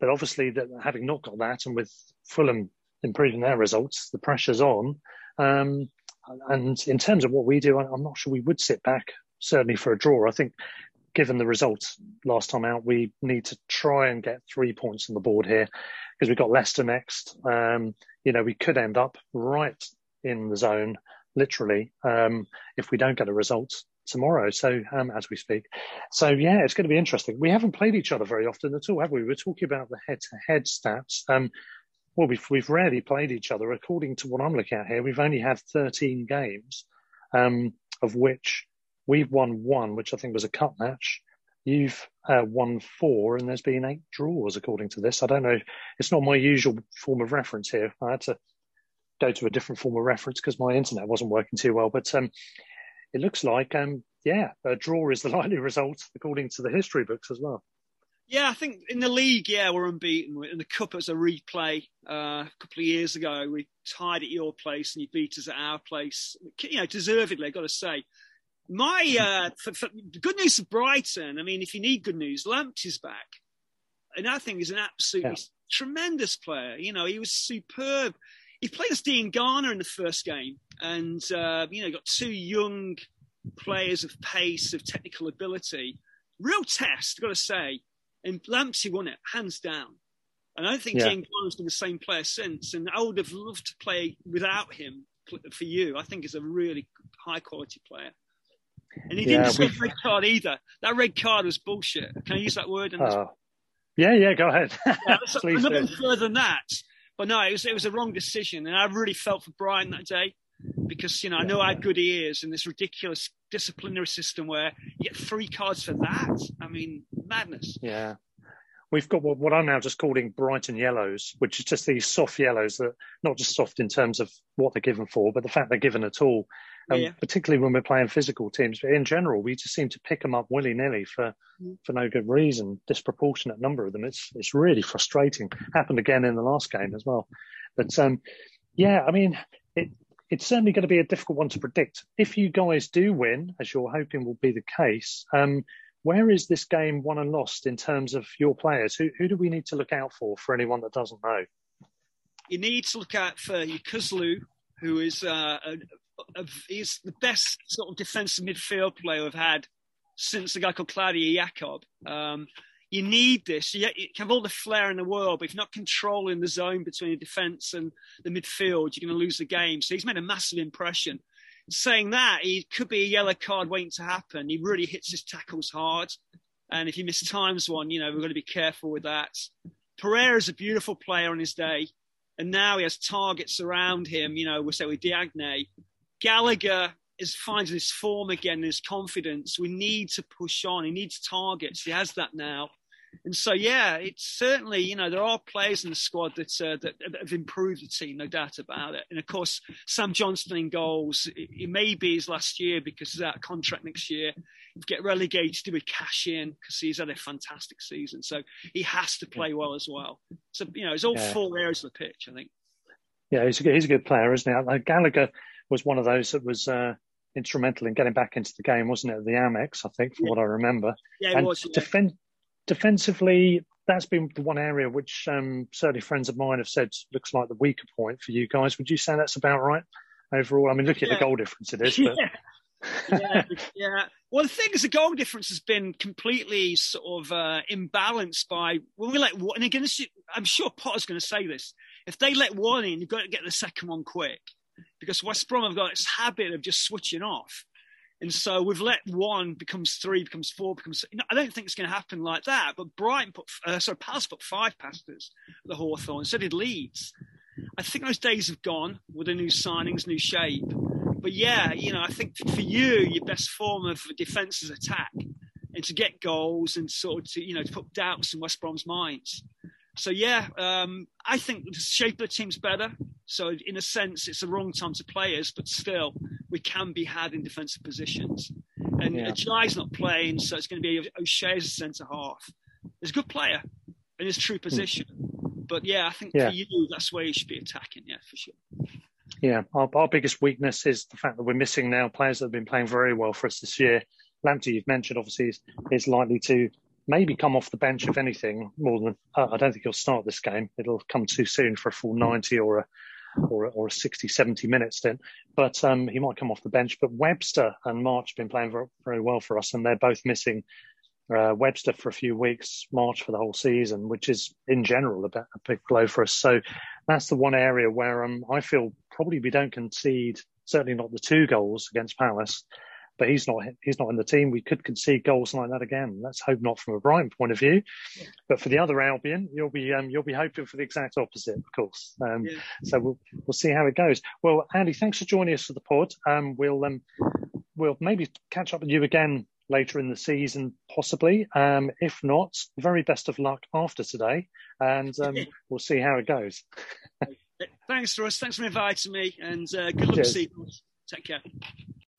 but obviously, that having not got that, and with Fulham improving their results, the pressure's on. Um, and in terms of what we do, I'm not sure we would sit back certainly for a draw. I think, given the results last time out, we need to try and get three points on the board here because we've got Leicester next. Um, you know, we could end up right in the zone, literally, um, if we don't get a result tomorrow. So um, as we speak, so yeah, it's going to be interesting. We haven't played each other very often at all, have we? We're talking about the head-to-head stats. Um, well, we've we've rarely played each other. According to what I'm looking at here, we've only had 13 games, um, of which we've won one, which I think was a cup match. You've uh, won four, and there's been eight draws according to this. I don't know. It's not my usual form of reference here. I had to go to a different form of reference because my internet wasn't working too well. But um, it looks like, um, yeah, a draw is the likely result according to the history books as well. Yeah, I think in the league, yeah, we're unbeaten. In the cup, as a replay uh, a couple of years ago. We tied at your place and you beat us at our place. You know, deservedly, I've got to say. My uh, for, for, good news for Brighton. I mean, if you need good news, Lamptey is back, and I think he's an absolutely yeah. tremendous player. You know, he was superb. He played as Dean Garner in the first game, and uh, you know, got two young players of pace, of technical ability. Real test, I've got to say. And Lamptey won it hands down. And I don't think yeah. Dean Garner's been the same player since. And I would have loved to play without him for you. I think he's a really high quality player. And he didn't yeah, red card either. That red card was bullshit. Can I use that word? Uh, yeah, yeah, go ahead. yeah, nothing further than that. But no, it was it was a wrong decision, and I really felt for Brian that day because you know I know how good he is in this ridiculous disciplinary system where you get three cards for that. I mean, madness. Yeah. We've got what I'm now just calling Brighton yellows, which is just these soft yellows that not just soft in terms of what they're given for, but the fact they're given at all. Um, yeah. Particularly when we're playing physical teams, but in general, we just seem to pick them up willy nilly for mm. for no good reason. Disproportionate number of them. It's it's really frustrating. Happened again in the last game as well. But um, yeah, I mean, it, it's certainly going to be a difficult one to predict. If you guys do win, as you're hoping will be the case, um, where is this game won and lost in terms of your players? Who who do we need to look out for for anyone that doesn't know? You need to look out for Yokuslu, who is uh, a, he's the best sort of defensive midfield player we've had since a guy called Claudio Yacob. Um, you need this. You, have all the flair in the world, but if you're not controlling the zone between the defence and the midfield, you're going to lose the game. So he's made a massive impression. Saying that, he could be a yellow card waiting to happen. He really hits his tackles hard. And if he miss times one, you know, we've got to be careful with that. Pereira's a beautiful player on his day. And now he has targets around him, you know, we'll say with Diagne. Gallagher is finding his form again, his confidence. We need to push on. He needs targets. He has that now. And so, yeah, it's certainly, you know, there are players in the squad that, uh, that, have improved the team, no doubt about it. And of course, Sam Johnstone in goals, it, it may be his last year because he's out of contract next year. If get relegated, he would cash in because he's had a fantastic season. So he has to play well as well. So, you know, it's all yeah. four areas of the pitch, I think. Yeah, he's a good, he's a good player, isn't he? Like Gallagher was one of those that was uh, instrumental in getting back into the game, wasn't it? The Amex, I think, from yeah. what I remember. Yeah, it was. Yeah. defensively, that's been the one area which um, certainly friends of mine have said looks like the weaker point for you guys. Would you say that's about right overall? I mean, look at the goal difference it is. But... yeah, yeah. Well, the thing is, the goal difference has been completely sort of uh, imbalanced by when we let one. And again, I'm sure Potter's going to say this. If they let one in, you've got to get the second one quick because West Brom have got this habit of just switching off. And so we've let one becomes three, becomes four, becomes. You know, I don't think it's going to happen like that. But Brighton put, uh, sorry, Palace put five past us, the Hawthorn. So did Leeds. I think those days have gone with the new signings, new shape. But yeah, you know, I think for you, your best form of defence is attack, and to get goals and sort of to you know to put doubts in West Brom's minds. So yeah, um, I think the shape of the team's better. So in a sense, it's the wrong time to play us, but still, we can be had in defensive positions. And yeah. Jai's not playing, so it's going to be O'Shea as a centre half. He's a good player in his true hmm. position. But yeah, I think yeah. for you, that's where you should be attacking. Yeah, for sure. Yeah, our, our biggest weakness is the fact that we're missing now players that have been playing very well for us this year. Lamptey, you've mentioned, obviously, is, is likely to maybe come off the bench if anything more than uh, I don't think he'll start this game. It'll come too soon for a full 90 or a or, or a 60, 70 minutes then. But um, he might come off the bench. But Webster and March have been playing very, very well for us, and they're both missing uh, Webster for a few weeks, March for the whole season, which is in general a, bit, a big blow for us. So that's the one area where um, I feel probably we don't concede, certainly not the two goals against Palace but he's not he's not in the team. We could concede goals like that again. Let's hope not from a Brighton point of view, but for the other Albion, you'll be um, you'll be hoping for the exact opposite, of course. Um, yeah. So we'll we'll see how it goes. Well, Andy, thanks for joining us for the pod. Um, we'll um, we'll maybe catch up with you again later in the season, possibly. Um, if not, very best of luck after today, and um, we'll see how it goes. Thanks, Russ. Thanks for inviting me, and uh, good luck. Take care.